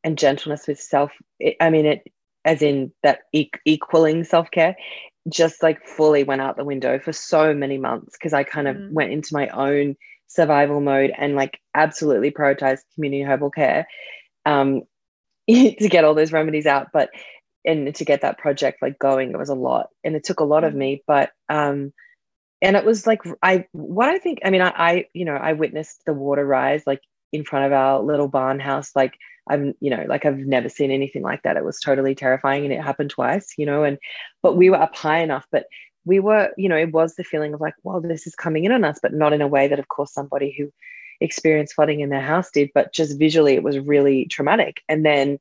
and gentleness with self. It, I mean, it as in that e- equaling self care, just like fully went out the window for so many months because I kind of mm. went into my own survival mode and like absolutely prioritized community herbal care um, to get all those remedies out. But and to get that project like going it was a lot and it took a lot of mm. me but um and it was like i what i think i mean I, I you know i witnessed the water rise like in front of our little barn house like i'm you know like i've never seen anything like that it was totally terrifying and it happened twice you know and but we were up high enough but we were you know it was the feeling of like well this is coming in on us but not in a way that of course somebody who experienced flooding in their house did but just visually it was really traumatic and then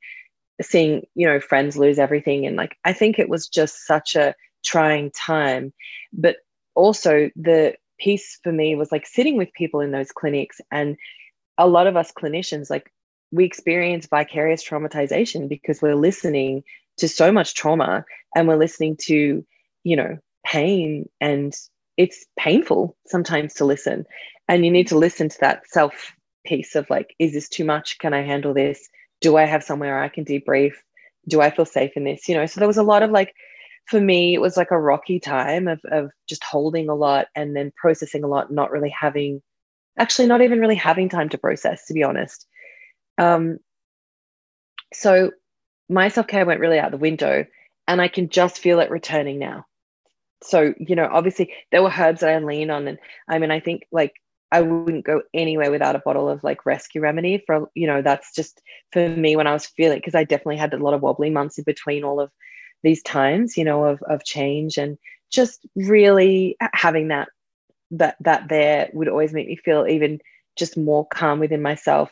seeing you know friends lose everything. And like i think it was just such a trying time. But also the piece for me was like sitting with people in those clinics. And a lot of us clinicians like we experience vicarious traumatization because we're listening to so much trauma and we're listening to you know pain. And it's painful sometimes to listen. And you need to listen to that self piece of like is this too much? Can i handle this do I have somewhere I can debrief? Do I feel safe in this? You know, so there was a lot of like, for me, it was like a rocky time of, of just holding a lot and then processing a lot, not really having, actually, not even really having time to process, to be honest. Um, so my self care went really out the window and I can just feel it returning now. So, you know, obviously there were herbs that I lean on. And I mean, I think like I wouldn't go anywhere without a bottle of like rescue remedy for, you know, that's just for me when I was feeling, because I definitely had a lot of wobbly months in between all of these times, you know, of, of change and just really having that, that, that there would always make me feel even just more calm within myself.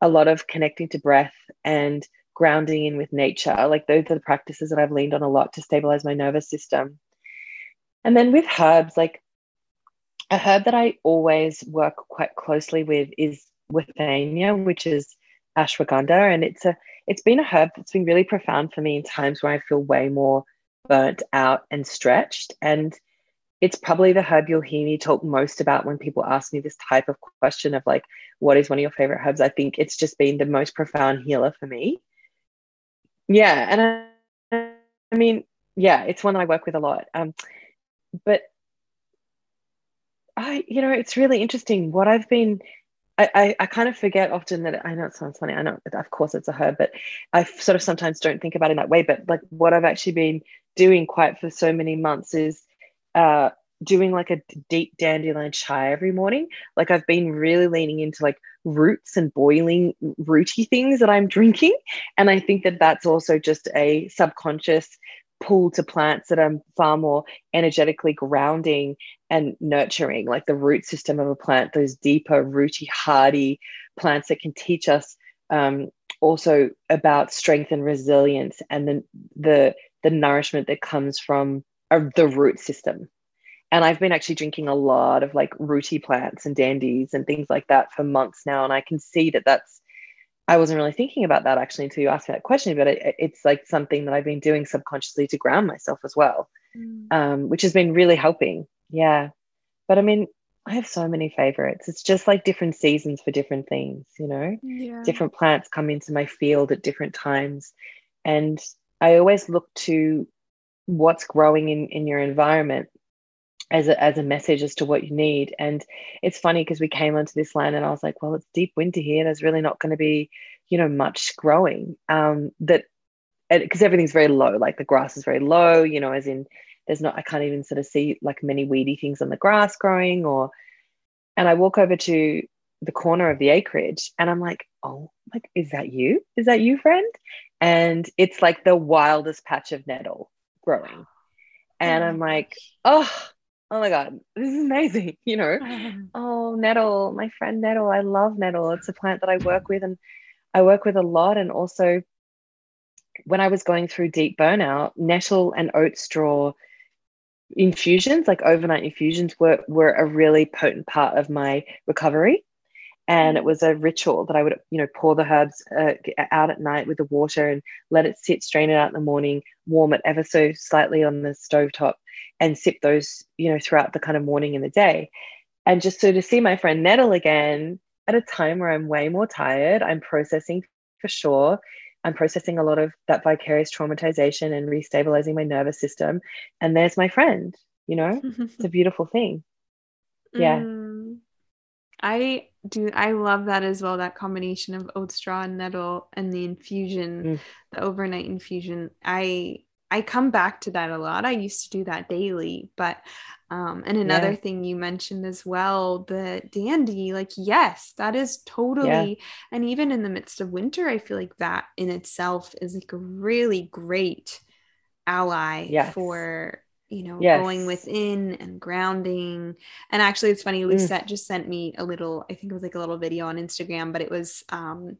A lot of connecting to breath and grounding in with nature. Like those are the practices that I've leaned on a lot to stabilize my nervous system. And then with herbs, like a herb that I always work quite closely with is withania, which is ashwagandha, and it's a it's been a herb that's been really profound for me in times where I feel way more burnt out and stretched. And it's probably the herb you'll hear me talk most about when people ask me this type of question of like, what is one of your favorite herbs? I think it's just been the most profound healer for me. Yeah, and I, I mean, yeah, it's one I work with a lot. Um, but I, you know, it's really interesting. What I've been, I, I, I, kind of forget often that I know it sounds funny. I know, of course, it's a herb, but I sort of sometimes don't think about it in that way. But like what I've actually been doing quite for so many months is uh, doing like a deep dandelion chai every morning. Like I've been really leaning into like roots and boiling rooty things that I'm drinking. And I think that that's also just a subconscious pull to plants that are far more energetically grounding and nurturing, like the root system of a plant, those deeper, rooty, hardy plants that can teach us um, also about strength and resilience and the the the nourishment that comes from uh, the root system and I've been actually drinking a lot of like rooty plants and dandies and things like that for months now. And I can see that that's, I wasn't really thinking about that actually until you asked me that question, but it, it's like something that I've been doing subconsciously to ground myself as well, mm. um, which has been really helping. Yeah. But I mean, I have so many favorites. It's just like different seasons for different things, you know? Yeah. Different plants come into my field at different times. And I always look to what's growing in, in your environment as a, as a message as to what you need. And it's funny because we came onto this land and I was like, well, it's deep winter here. There's really not going to be, you know, much growing. Um, that because everything's very low, like the grass is very low, you know, as in there's not, I can't even sort of see like many weedy things on the grass growing or, and I walk over to the corner of the acreage and I'm like, oh, like, is that you? Is that you, friend? And it's like the wildest patch of nettle growing. And oh I'm like, oh, oh my god this is amazing you know oh nettle my friend nettle i love nettle it's a plant that i work with and i work with a lot and also when i was going through deep burnout nettle and oat straw infusions like overnight infusions were were a really potent part of my recovery and it was a ritual that I would, you know, pour the herbs uh, out at night with the water and let it sit, strain it out in the morning, warm it ever so slightly on the stove top, and sip those, you know, throughout the kind of morning and the day. And just so to see my friend Nettle again at a time where I'm way more tired, I'm processing for sure. I'm processing a lot of that vicarious traumatization and restabilizing my nervous system. And there's my friend, you know, it's a beautiful thing. Yeah. Mm, I do. I love that as well. That combination of oat straw and nettle and the infusion, mm. the overnight infusion. I I come back to that a lot. I used to do that daily, but um, and another yeah. thing you mentioned as well, the dandy, like yes, that is totally, yeah. and even in the midst of winter, I feel like that in itself is like a really great ally yes. for you know yes. going within and grounding. And actually, it's funny, Lucette mm. just sent me a little, I think it was like a little video on Instagram, but it was um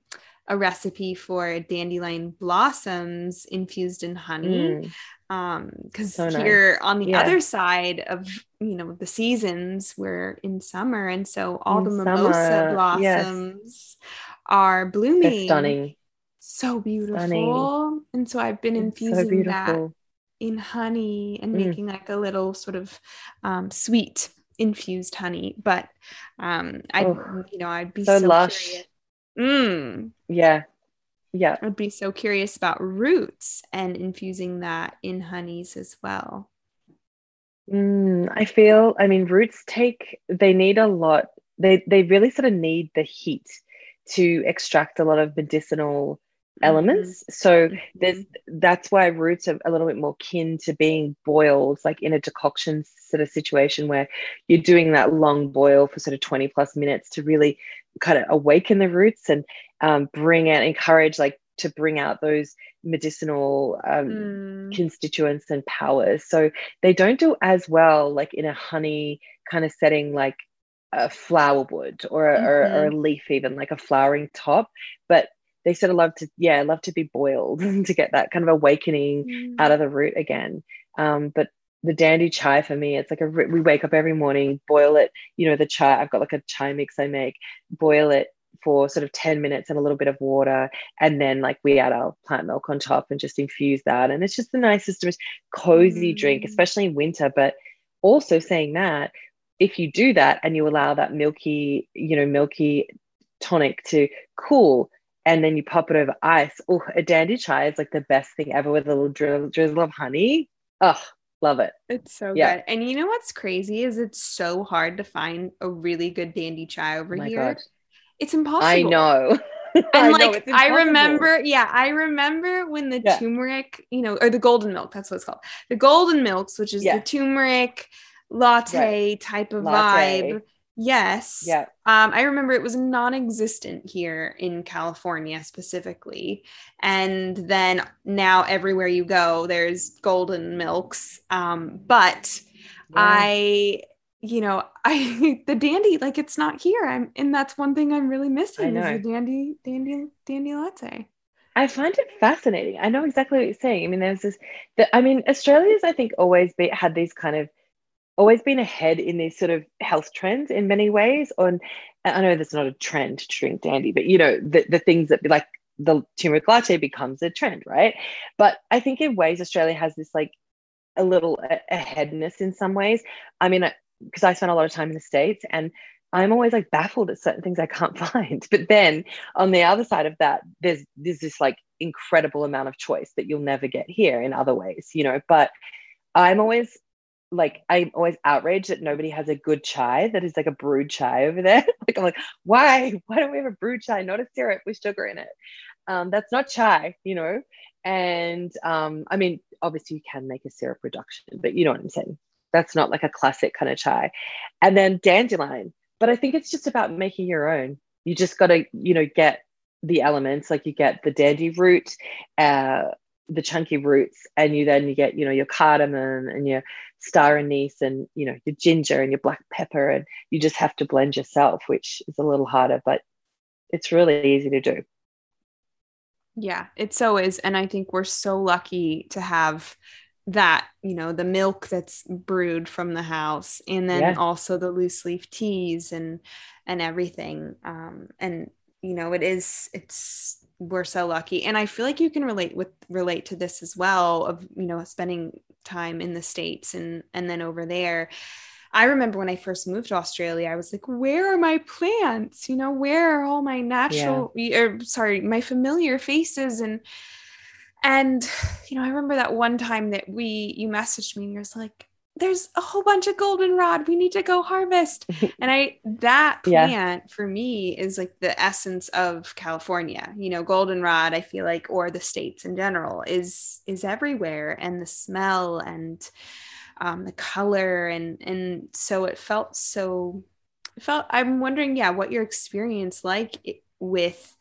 a recipe for dandelion blossoms infused in honey. Mm. Um, because so here nice. on the yeah. other side of you know the seasons, we're in summer, and so all in the mimosa summer. blossoms yes. are blooming. They're stunning. So beautiful. Stunning. And so I've been infusing so that in honey and mm. making like a little sort of um, sweet infused honey. But um, I, oh, you know, I'd be so, so lush. Curious Mm. Yeah. Yeah. I'd be so curious about roots and infusing that in honeys as well. Mm, I feel, I mean, roots take, they need a lot, they, they really sort of need the heat to extract a lot of medicinal elements. Mm-hmm. So there's mm-hmm. that's why roots are a little bit more kin to being boiled, like in a decoction sort of situation where you're doing that long boil for sort of 20 plus minutes to really kind of awaken the roots and um, bring out, encourage like to bring out those medicinal um, mm. constituents and powers. So they don't do as well like in a honey kind of setting like a flower would or a, mm-hmm. or, or, a mm-hmm. leaf even like a flowering top but they sort of love to yeah love to be boiled to get that kind of awakening mm. out of the root again um, but the dandy chai for me it's like a we wake up every morning boil it you know the chai i've got like a chai mix i make boil it for sort of 10 minutes and a little bit of water and then like we add our plant milk on top and just infuse that and it's just the nicest most cozy mm. drink especially in winter but also saying that if you do that and you allow that milky you know milky tonic to cool and then you pop it over ice. Oh, a dandy chai is like the best thing ever with a little drizzle, drizzle of honey. Oh, love it. It's so yeah. good. And you know what's crazy is it's so hard to find a really good dandy chai over oh here. God. It's impossible. I know. and I like know, I remember, yeah, I remember when the yeah. turmeric, you know, or the golden milk, that's what it's called. The golden milks, which is yeah. the turmeric latte right. type of latte. vibe Yes. Yeah. Um, I remember it was non-existent here in California specifically, and then now everywhere you go, there's golden milks. Um, but yeah. I, you know, I the dandy like it's not here. I'm, and that's one thing I'm really missing is the dandy, dandy, dandy latte. I find it fascinating. I know exactly what you're saying. I mean, there's this. The, I mean, Australia's I think always be, had these kind of always been ahead in these sort of health trends in many ways. On I know that's not a trend to drink dandy, but you know the the things that be like the turmeric latte becomes a trend, right? But I think in ways Australia has this like a little aheadness in some ways. I mean, because I, I spent a lot of time in the states and I'm always like baffled at certain things I can't find. But then on the other side of that, there's there's this like incredible amount of choice that you'll never get here in other ways, you know. But I'm always like I'm always outraged that nobody has a good chai that is like a brewed chai over there. like I'm like, why? Why don't we have a brewed chai, not a syrup with sugar in it? Um, that's not chai, you know. And um, I mean, obviously you can make a syrup reduction, but you know what I'm saying. That's not like a classic kind of chai. And then dandelion, but I think it's just about making your own. You just got to, you know, get the elements like you get the dandy root, uh, the chunky roots, and you then you get, you know, your cardamom and your star anise and you know your ginger and your black pepper, and you just have to blend yourself, which is a little harder, but it's really easy to do. Yeah, it so is. And I think we're so lucky to have that, you know, the milk that's brewed from the house and then yeah. also the loose leaf teas and and everything. Um, and you know, it is it's we're so lucky. And I feel like you can relate with relate to this as well of, you know, spending time in the States and and then over there I remember when I first moved to Australia, I was like, where are my plants? You know, where are all my natural yeah. or er, sorry, my familiar faces and and you know, I remember that one time that we you messaged me and you was like, there's a whole bunch of goldenrod. We need to go harvest. and I that plant yeah. for me is like the essence of California. You know, goldenrod, I feel like, or the states in general, is is everywhere. And the smell and um, the color and and so it felt so it felt i'm wondering yeah what your experience like with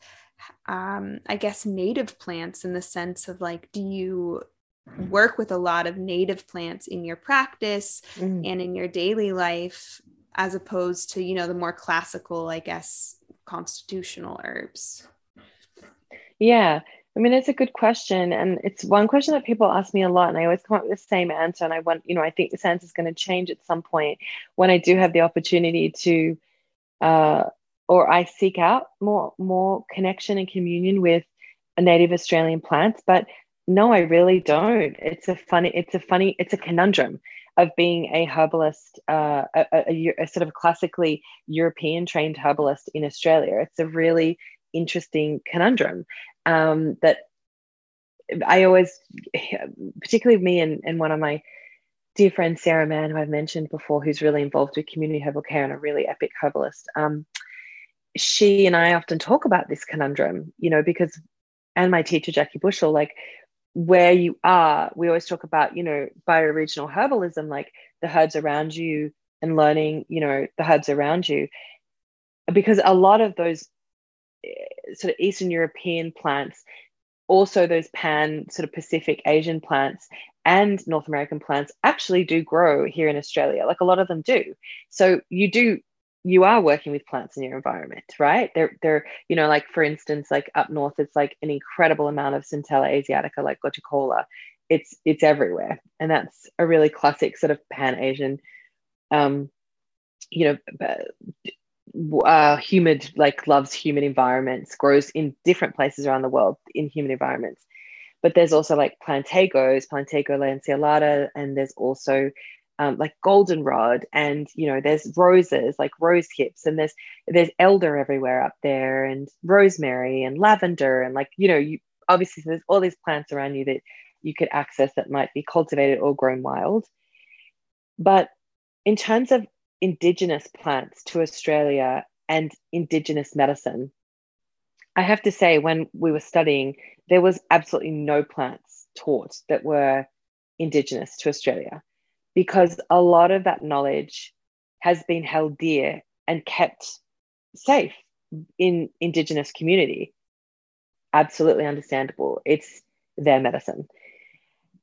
um, i guess native plants in the sense of like do you work with a lot of native plants in your practice mm. and in your daily life as opposed to you know the more classical i guess constitutional herbs yeah I mean, it's a good question. And it's one question that people ask me a lot. And I always come up with the same answer. And I want, you know, I think this answer is going to change at some point when I do have the opportunity to, uh, or I seek out more, more connection and communion with a native Australian plants. But no, I really don't. It's a funny, it's a funny, it's a conundrum of being a herbalist, uh, a, a, a sort of classically European trained herbalist in Australia. It's a really interesting conundrum um, that I always, particularly me and, and one of my dear friend Sarah Mann, who I've mentioned before, who's really involved with community herbal care and a really epic herbalist. Um, she and I often talk about this conundrum, you know, because, and my teacher Jackie Bushell, like where you are, we always talk about, you know, bioregional herbalism, like the herbs around you and learning, you know, the herbs around you, because a lot of those eh, sort of Eastern European plants, also those pan sort of Pacific Asian plants and North American plants actually do grow here in Australia. Like a lot of them do. So you do you are working with plants in your environment, right? They're they're, you know, like for instance, like up north, it's like an incredible amount of Centella asiatica, like gotu kola. It's it's everywhere. And that's a really classic sort of pan-Asian um, you know, uh, humid, like loves humid environments, grows in different places around the world in humid environments. But there's also like plantaigos, Plantago lanceolata, and there's also um, like goldenrod, and you know there's roses like rose hips, and there's there's elder everywhere up there, and rosemary and lavender, and like you know you obviously there's all these plants around you that you could access that might be cultivated or grown wild. But in terms of indigenous plants to Australia and indigenous medicine. I have to say, when we were studying, there was absolutely no plants taught that were indigenous to Australia because a lot of that knowledge has been held dear and kept safe in indigenous community. Absolutely understandable. It's their medicine.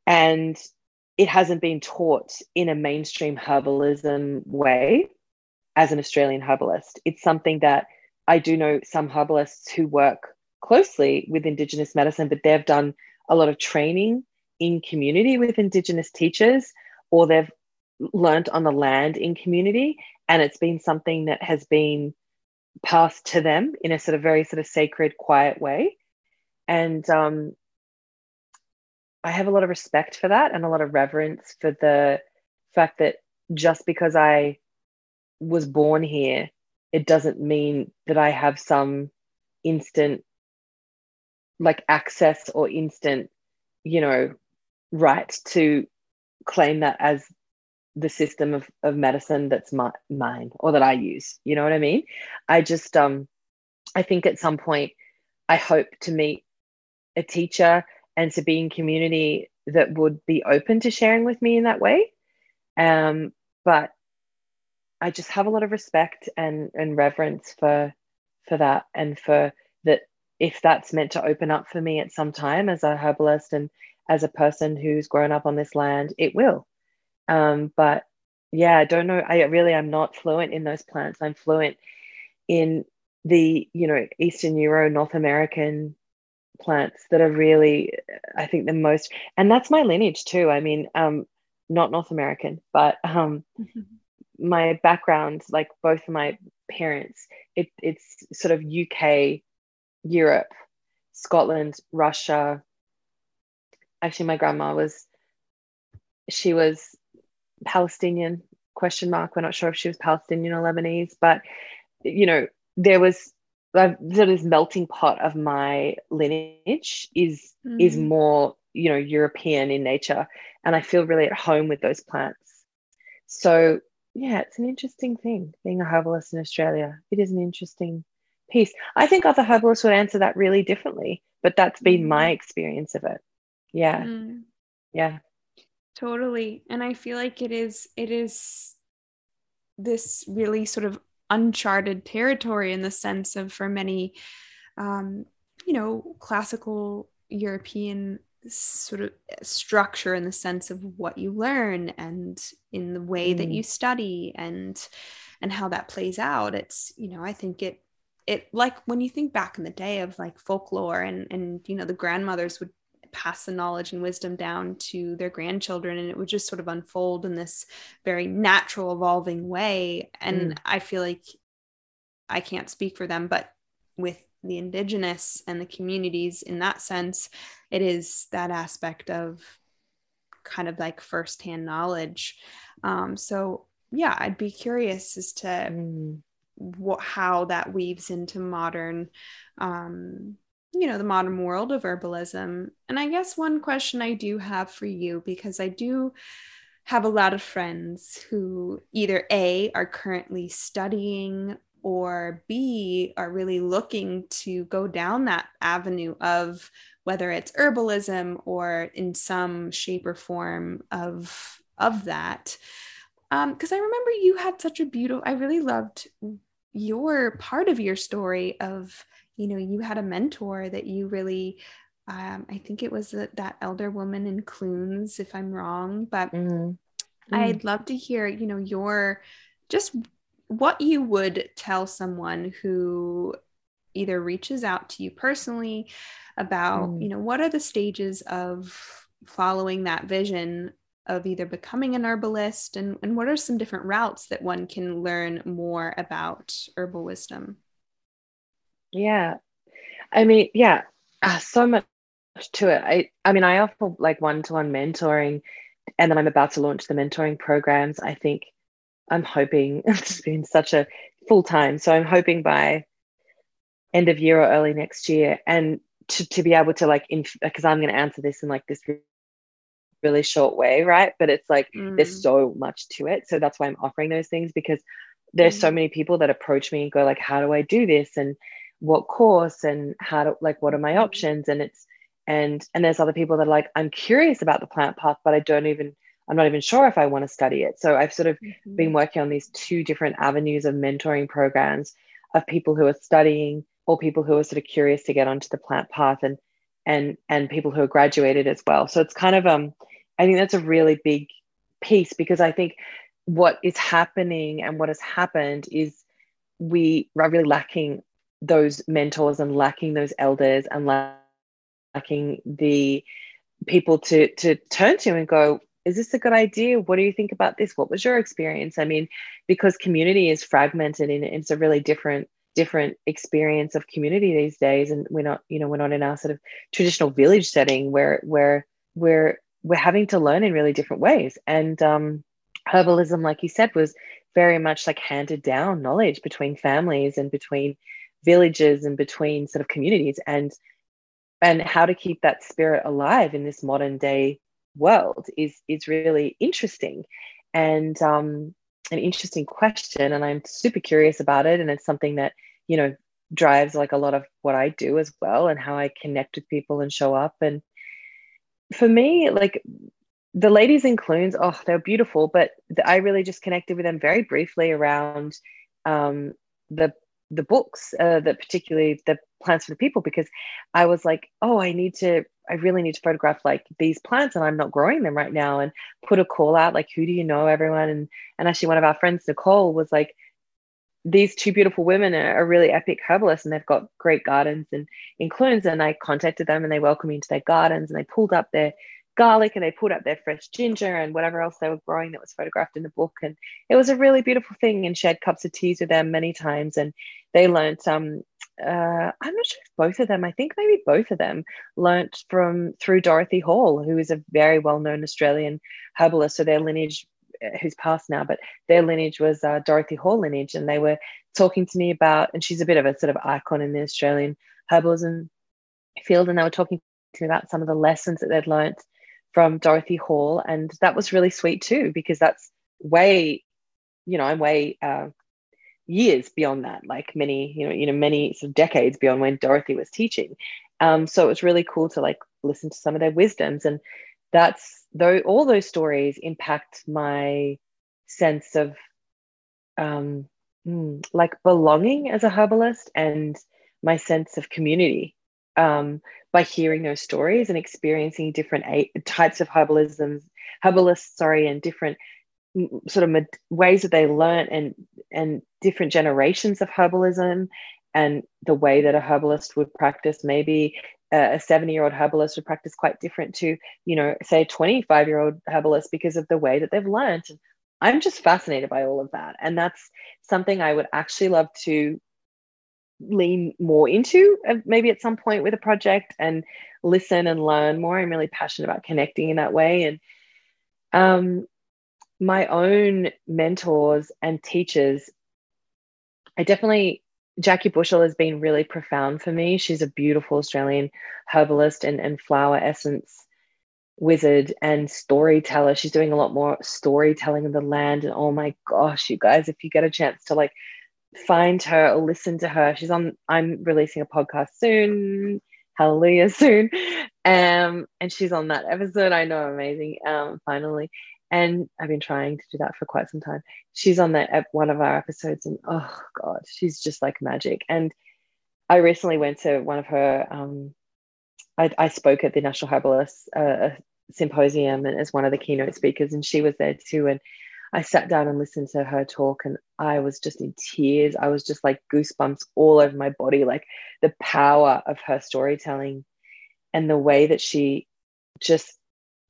And it hasn't been taught in a mainstream herbalism way as an Australian herbalist. It's something that I do know some herbalists who work closely with Indigenous medicine, but they've done a lot of training in community with Indigenous teachers, or they've learned on the land in community. And it's been something that has been passed to them in a sort of very sort of sacred, quiet way. And um, I have a lot of respect for that and a lot of reverence for the fact that just because I was born here, it doesn't mean that I have some instant like access or instant, you know, right to claim that as the system of, of medicine that's my, mine or that I use. You know what I mean? I just um I think at some point I hope to meet a teacher and to be in community that would be open to sharing with me in that way. Um, but I just have a lot of respect and, and reverence for for that and for that if that's meant to open up for me at some time as a herbalist and as a person who's grown up on this land, it will. Um, but yeah, I don't know. I really am not fluent in those plants. I'm fluent in the you know Eastern Euro, North American plants that are really, I think, the most. And that's my lineage too. I mean, um, not North American, but um, mm-hmm. my background, like both of my parents, it, it's sort of UK Europe, Scotland, Russia. Actually, my grandma was, she was Palestinian, question mark. We're not sure if she was Palestinian or Lebanese, but, you know, there was sort of this melting pot of my lineage is mm. is more you know European in nature, and I feel really at home with those plants. So yeah, it's an interesting thing being a herbalist in Australia. It is an interesting piece. I think other herbalists would answer that really differently, but that's been my mm. experience of it. Yeah. Mm. Yeah. Totally. And I feel like it is it is this really sort of uncharted territory in the sense of for many um, you know classical European sort of structure in the sense of what you learn and in the way mm. that you study and and how that plays out it's you know i think it it like when you think back in the day of like folklore and and you know the grandmothers would pass the knowledge and wisdom down to their grandchildren and it would just sort of unfold in this very natural evolving way. And mm. i feel like i can't speak for them but with the indigenous and the communities in that sense it is that aspect of kind of like firsthand knowledge. Um, so yeah i'd be curious as to mm. what how that weaves into modern um you know the modern world of herbalism and i guess one question i do have for you because i do have a lot of friends who either a are currently studying or b are really looking to go down that avenue of whether it's herbalism or in some shape or form of of that because um, I remember you had such a beautiful. I really loved your part of your story of you know you had a mentor that you really um, i think it was that, that elder woman in clunes if i'm wrong but mm-hmm. i'd love to hear you know your just what you would tell someone who either reaches out to you personally about mm. you know what are the stages of following that vision of either becoming an herbalist and, and what are some different routes that one can learn more about herbal wisdom yeah i mean yeah uh, so much to it i i mean i offer like one-to-one mentoring and then i'm about to launch the mentoring programs i think i'm hoping it's been such a full time so i'm hoping by end of year or early next year and to, to be able to like because i'm going to answer this in like this really short way, right? But it's like mm. there's so much to it. So that's why I'm offering those things because there's mm. so many people that approach me and go like, how do I do this? And what course and how to like what are my mm. options? And it's and and there's other people that are like, I'm curious about the plant path, but I don't even I'm not even sure if I want to study it. So I've sort of mm-hmm. been working on these two different avenues of mentoring programs of people who are studying or people who are sort of curious to get onto the plant path and and and people who are graduated as well. So it's kind of um I think that's a really big piece because I think what is happening and what has happened is we are really lacking those mentors and lacking those elders and lacking the people to to turn to and go is this a good idea? What do you think about this? What was your experience? I mean because community is fragmented and it's a really different different experience of community these days and we're not you know we're not in our sort of traditional village setting where where we're we're having to learn in really different ways. And um herbalism like you said was very much like handed down knowledge between families and between villages and between sort of communities and and how to keep that spirit alive in this modern day world is is really interesting. And um, an interesting question and i'm super curious about it and it's something that you know drives like a lot of what i do as well and how i connect with people and show up. And for me like the ladies in Clunes, oh, they're beautiful, but I really just connected with them very briefly around um, the the books, uh, the particularly the plants for the people, because I was like, oh, I need to, I really need to photograph like these plants, and I'm not growing them right now, and put a call out like, who do you know, everyone, and and actually one of our friends, Nicole, was like, these two beautiful women are, are really epic herbalists, and they've got great gardens and in Clunes, and I contacted them, and they welcomed me into their gardens, and they pulled up their garlic and they pulled up their fresh ginger and whatever else they were growing that was photographed in the book and it was a really beautiful thing and shared cups of teas with them many times and they learnt um uh, I'm not sure if both of them I think maybe both of them learnt from through Dorothy Hall who is a very well-known Australian herbalist. So their lineage uh, who's passed now but their lineage was uh, Dorothy Hall lineage. And they were talking to me about and she's a bit of a sort of icon in the Australian herbalism field. And they were talking to me about some of the lessons that they'd learnt from Dorothy Hall. And that was really sweet too, because that's way, you know, I'm way uh, years beyond that, like many, you know, you know, many sort of decades beyond when Dorothy was teaching. Um, so it was really cool to like listen to some of their wisdoms. And that's though all those stories impact my sense of um, mm, like belonging as a herbalist and my sense of community um, by hearing those stories and experiencing different a- types of herbalisms, herbalists, sorry, and different sort of med- ways that they learn and and different generations of herbalism and the way that a herbalist would practice maybe a 70 year old herbalist would practice quite different to you know say a 25 year old herbalist because of the way that they've learned i'm just fascinated by all of that and that's something i would actually love to lean more into uh, maybe at some point with a project and listen and learn more. I'm really passionate about connecting in that way. And um, my own mentors and teachers, I definitely, Jackie Bushell has been really profound for me. She's a beautiful Australian herbalist and, and flower essence wizard and storyteller. She's doing a lot more storytelling of the land. And oh my gosh, you guys, if you get a chance to like find her or listen to her. She's on, I'm releasing a podcast soon. Hallelujah soon. Um, and she's on that episode. I know, amazing. Um, finally. And I've been trying to do that for quite some time. She's on that at one of our episodes, and oh god, she's just like magic. And I recently went to one of her. Um, I, I spoke at the National Herbalist uh, Symposium and as one of the keynote speakers, and she was there too. And I sat down and listened to her talk and I was just in tears. I was just like goosebumps all over my body, like the power of her storytelling and the way that she just,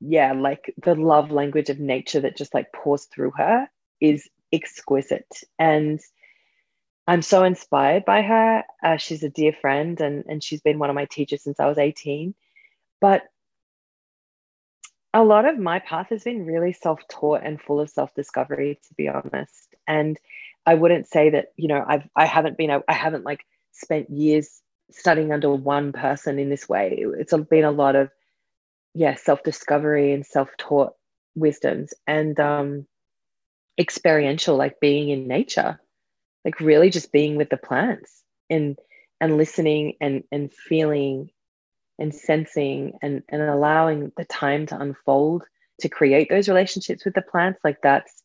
yeah, like the love language of nature that just like pours through her is exquisite. And I'm so inspired by her. Uh, she's a dear friend and, and she's been one of my teachers since I was 18. But a lot of my path has been really self-taught and full of self-discovery to be honest and i wouldn't say that you know i've i haven't been i haven't like spent years studying under one person in this way it's been a lot of yeah self-discovery and self-taught wisdoms and um experiential like being in nature like really just being with the plants and and listening and and feeling and sensing and, and allowing the time to unfold to create those relationships with the plants. Like that's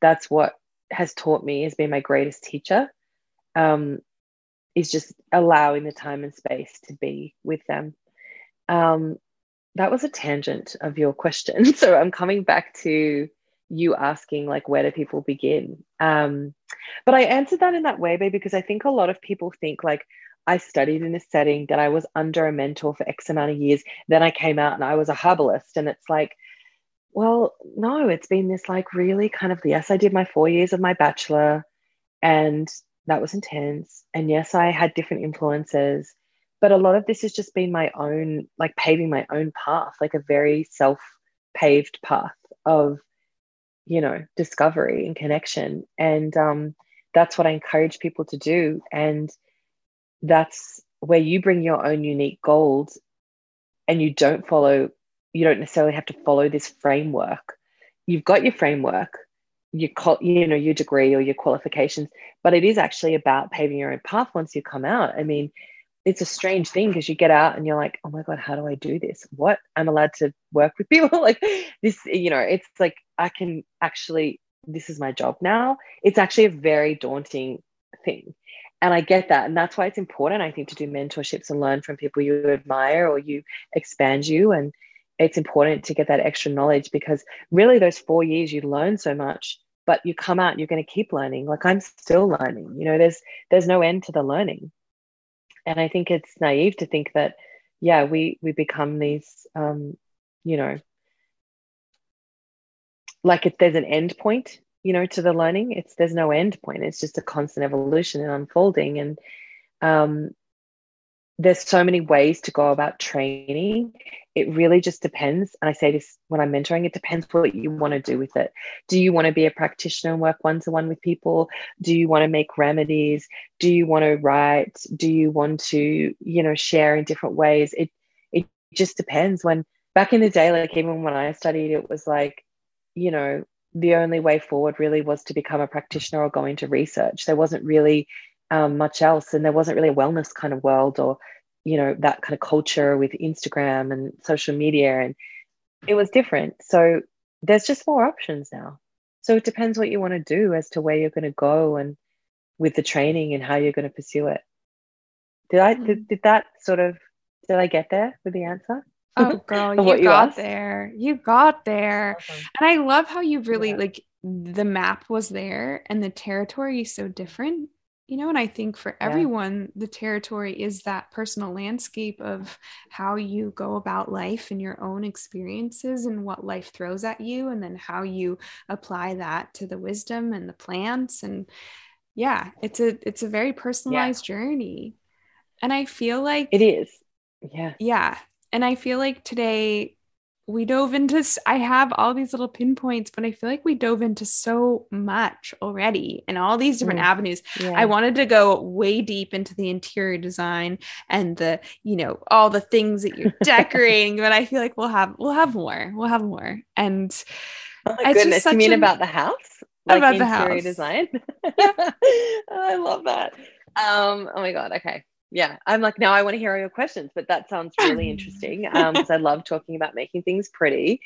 that's what has taught me has been my greatest teacher um, is just allowing the time and space to be with them. Um, that was a tangent of your question so i'm coming back to you asking like where do people begin um, but i answered that in that way babe, because i think a lot of people think like I studied in a setting, that I was under a mentor for X amount of years. Then I came out and I was a herbalist. And it's like, well, no, it's been this like really kind of, yes, I did my four years of my bachelor and that was intense. And yes, I had different influences, but a lot of this has just been my own, like paving my own path, like a very self paved path of, you know, discovery and connection. And um, that's what I encourage people to do. And that's where you bring your own unique gold and you don't follow you don't necessarily have to follow this framework you've got your framework your you know your degree or your qualifications but it is actually about paving your own path once you come out i mean it's a strange thing because you get out and you're like oh my god how do i do this what i'm allowed to work with people like this you know it's like i can actually this is my job now it's actually a very daunting thing and I get that. And that's why it's important, I think, to do mentorships and learn from people you admire or you expand you. And it's important to get that extra knowledge because really, those four years, you learn so much, but you come out, you're going to keep learning. Like I'm still learning, you know, there's there's no end to the learning. And I think it's naive to think that, yeah, we we become these um, you know, like if there's an end point you know to the learning. It's there's no end point. It's just a constant evolution and unfolding. And um, there's so many ways to go about training. It really just depends. And i say this when i'm mentoring it depends what you want to do with it. Do you want to be a practitioner and work one-to-one with people? Do you want to make remedies? Do you want to write? Do you want to you know share in different ways? It it just depends. When back in the day like even when i studied it was like you know the only way forward really was to become a practitioner or go into research. There wasn't really um, much else, and there wasn't really a wellness kind of world or you know that kind of culture with Instagram and social media, and it was different. So there's just more options now. So it depends what you want to do as to where you're going to go and with the training and how you're going to pursue it. Did I did, mm. did that sort of did I get there with the answer? Oh, girl, you, you got asked? there. You got there. Awesome. And I love how you really yeah. like the map was there and the territory is so different. You know, and I think for everyone, yeah. the territory is that personal landscape of how you go about life and your own experiences and what life throws at you, and then how you apply that to the wisdom and the plants. And yeah, it's a it's a very personalized yeah. journey. And I feel like it is. Yeah. Yeah. And I feel like today we dove into, I have all these little pinpoints, but I feel like we dove into so much already in all these different mm. avenues. Yeah. I wanted to go way deep into the interior design and the, you know, all the things that you're decorating, but I feel like we'll have, we'll have more, we'll have more. And oh my goodness, you mean an, about the house? Like about the house design? I love that. Um, oh my God. Okay yeah i'm like now i want to hear all your questions but that sounds really interesting um because i love talking about making things pretty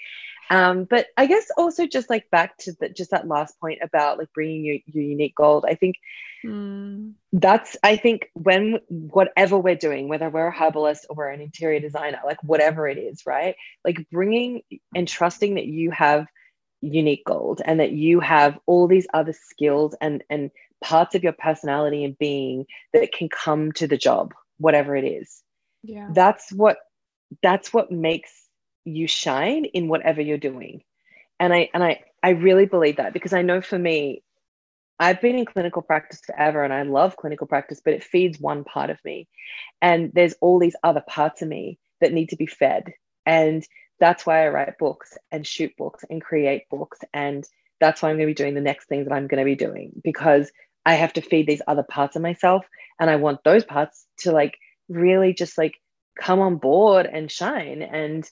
um but i guess also just like back to the, just that last point about like bringing your, your unique gold i think mm. that's i think when whatever we're doing whether we're a herbalist or we're an interior designer like whatever it is right like bringing and trusting that you have unique gold and that you have all these other skills and and parts of your personality and being that can come to the job whatever it is. Yeah. That's what that's what makes you shine in whatever you're doing. And i and i i really believe that because i know for me i've been in clinical practice forever and i love clinical practice but it feeds one part of me. And there's all these other parts of me that need to be fed. And that's why i write books and shoot books and create books. And that's why i'm going to be doing the next things that i'm going to be doing because I have to feed these other parts of myself. And I want those parts to like really just like come on board and shine. And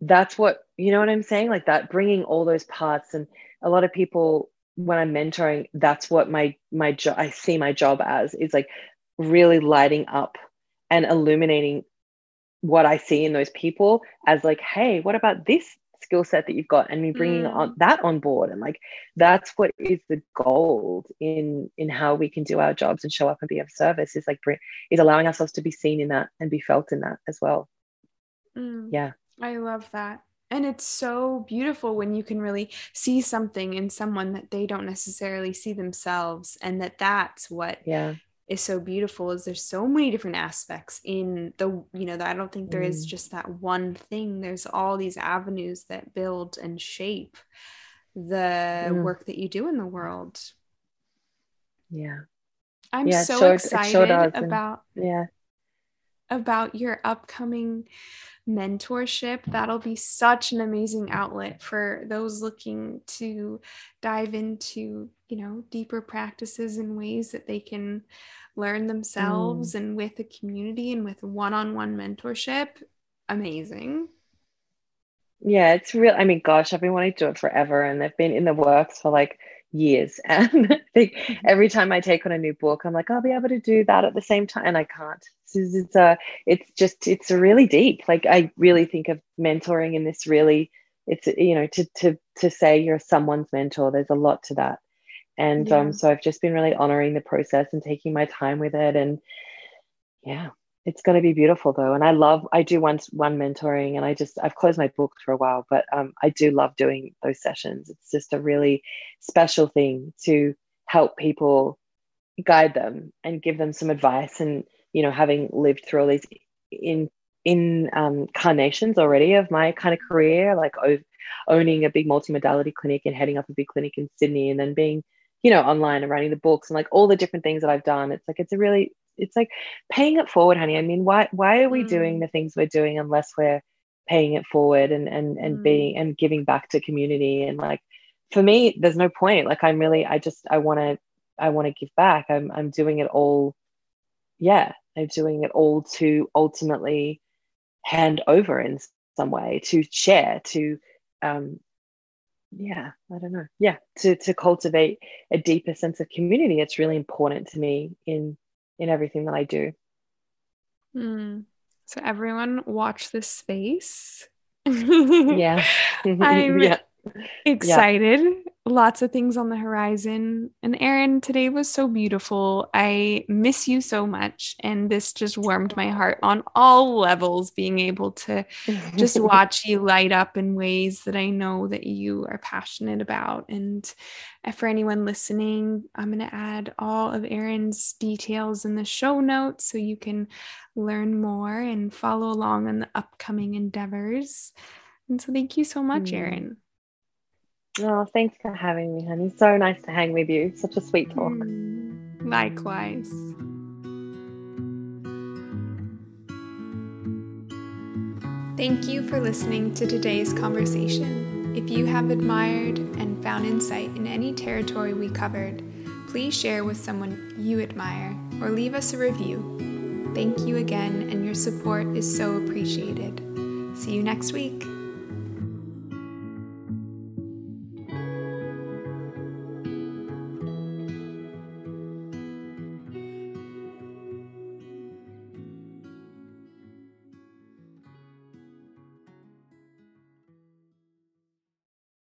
that's what, you know what I'm saying? Like that, bringing all those parts. And a lot of people, when I'm mentoring, that's what my, my job, I see my job as is like really lighting up and illuminating what I see in those people as like, hey, what about this skill set that you've got and me bringing mm. on that on board. And like that's what is the gold in in how we can do our jobs and show up and be of service is like is allowing ourselves to be seen in that and be felt in that as well. Mm. yeah. I love that. And it's so beautiful when you can really see something in someone that they don't necessarily see themselves and that that's what yeah is so beautiful is there's so many different aspects in the you know that I don't think there is Mm. just that one thing there's all these avenues that build and shape the Mm. work that you do in the world Yeah. I'm Yeah, so excited sure does, and- about Yeah. About your upcoming mentorship. That'll be such an amazing outlet for those looking to dive into, you know, deeper practices and ways that they can learn themselves mm. and with a community and with one-on-one mentorship. Amazing. Yeah, it's real. I mean, gosh, I've been wanting to do it forever and they've been in the works for like years. And I think every time I take on a new book, I'm like, I'll be able to do that at the same time. And I can't. It's, it's, uh, it's just, it's really deep. Like, I really think of mentoring in this really, it's, you know, to, to, to say you're someone's mentor, there's a lot to that. And Yeah. um, so I've just been really honoring the process and taking my time with it. And yeah, it's going to be beautiful though and i love i do one one mentoring and i just i've closed my book for a while but um, i do love doing those sessions. It's just a really special thing to help people guide them and give them some advice and you know having lived through all these in in um, carnations already of my kind of career like owning a big multimodality clinic and heading up a big clinic in sydney and then being you know online and writing the books and like all the different things that i've done. It's like it's a really it's like paying it forward honey. I mean why why are we Mm. doing the things we're doing unless we're paying it forward and and and Mm. being and giving back to community? And like for me there's no point. Like i'm really i just i want to i want to give back. I'm i'm doing it all yeah i'm doing it all to ultimately hand over in some way to share to um yeah i don't know. Yeah to to cultivate a deeper sense of community. It's really important to me in in everything that i do Hmm. So everyone watch this space. yeah I'm yeah excited. Lots of things on the horizon. And Erin, today was so beautiful. I miss you so much. And this just warmed my heart on all levels, being able to just watch you light up in ways that I know that you are passionate about. And uh, for anyone listening, I'm going to add all of Erin's details in the show notes so you can learn more and follow along on the upcoming endeavors. And so thank you so much, Mm. Erin. Oh thanks for having me honey so nice to hang with you such a sweet talk Mm, Likewise. Thank you for listening to today's conversation. If you have admired and found insight in any territory we covered, please share with someone you admire or leave us a review. Thank you again, and your support is so appreciated. See you next week.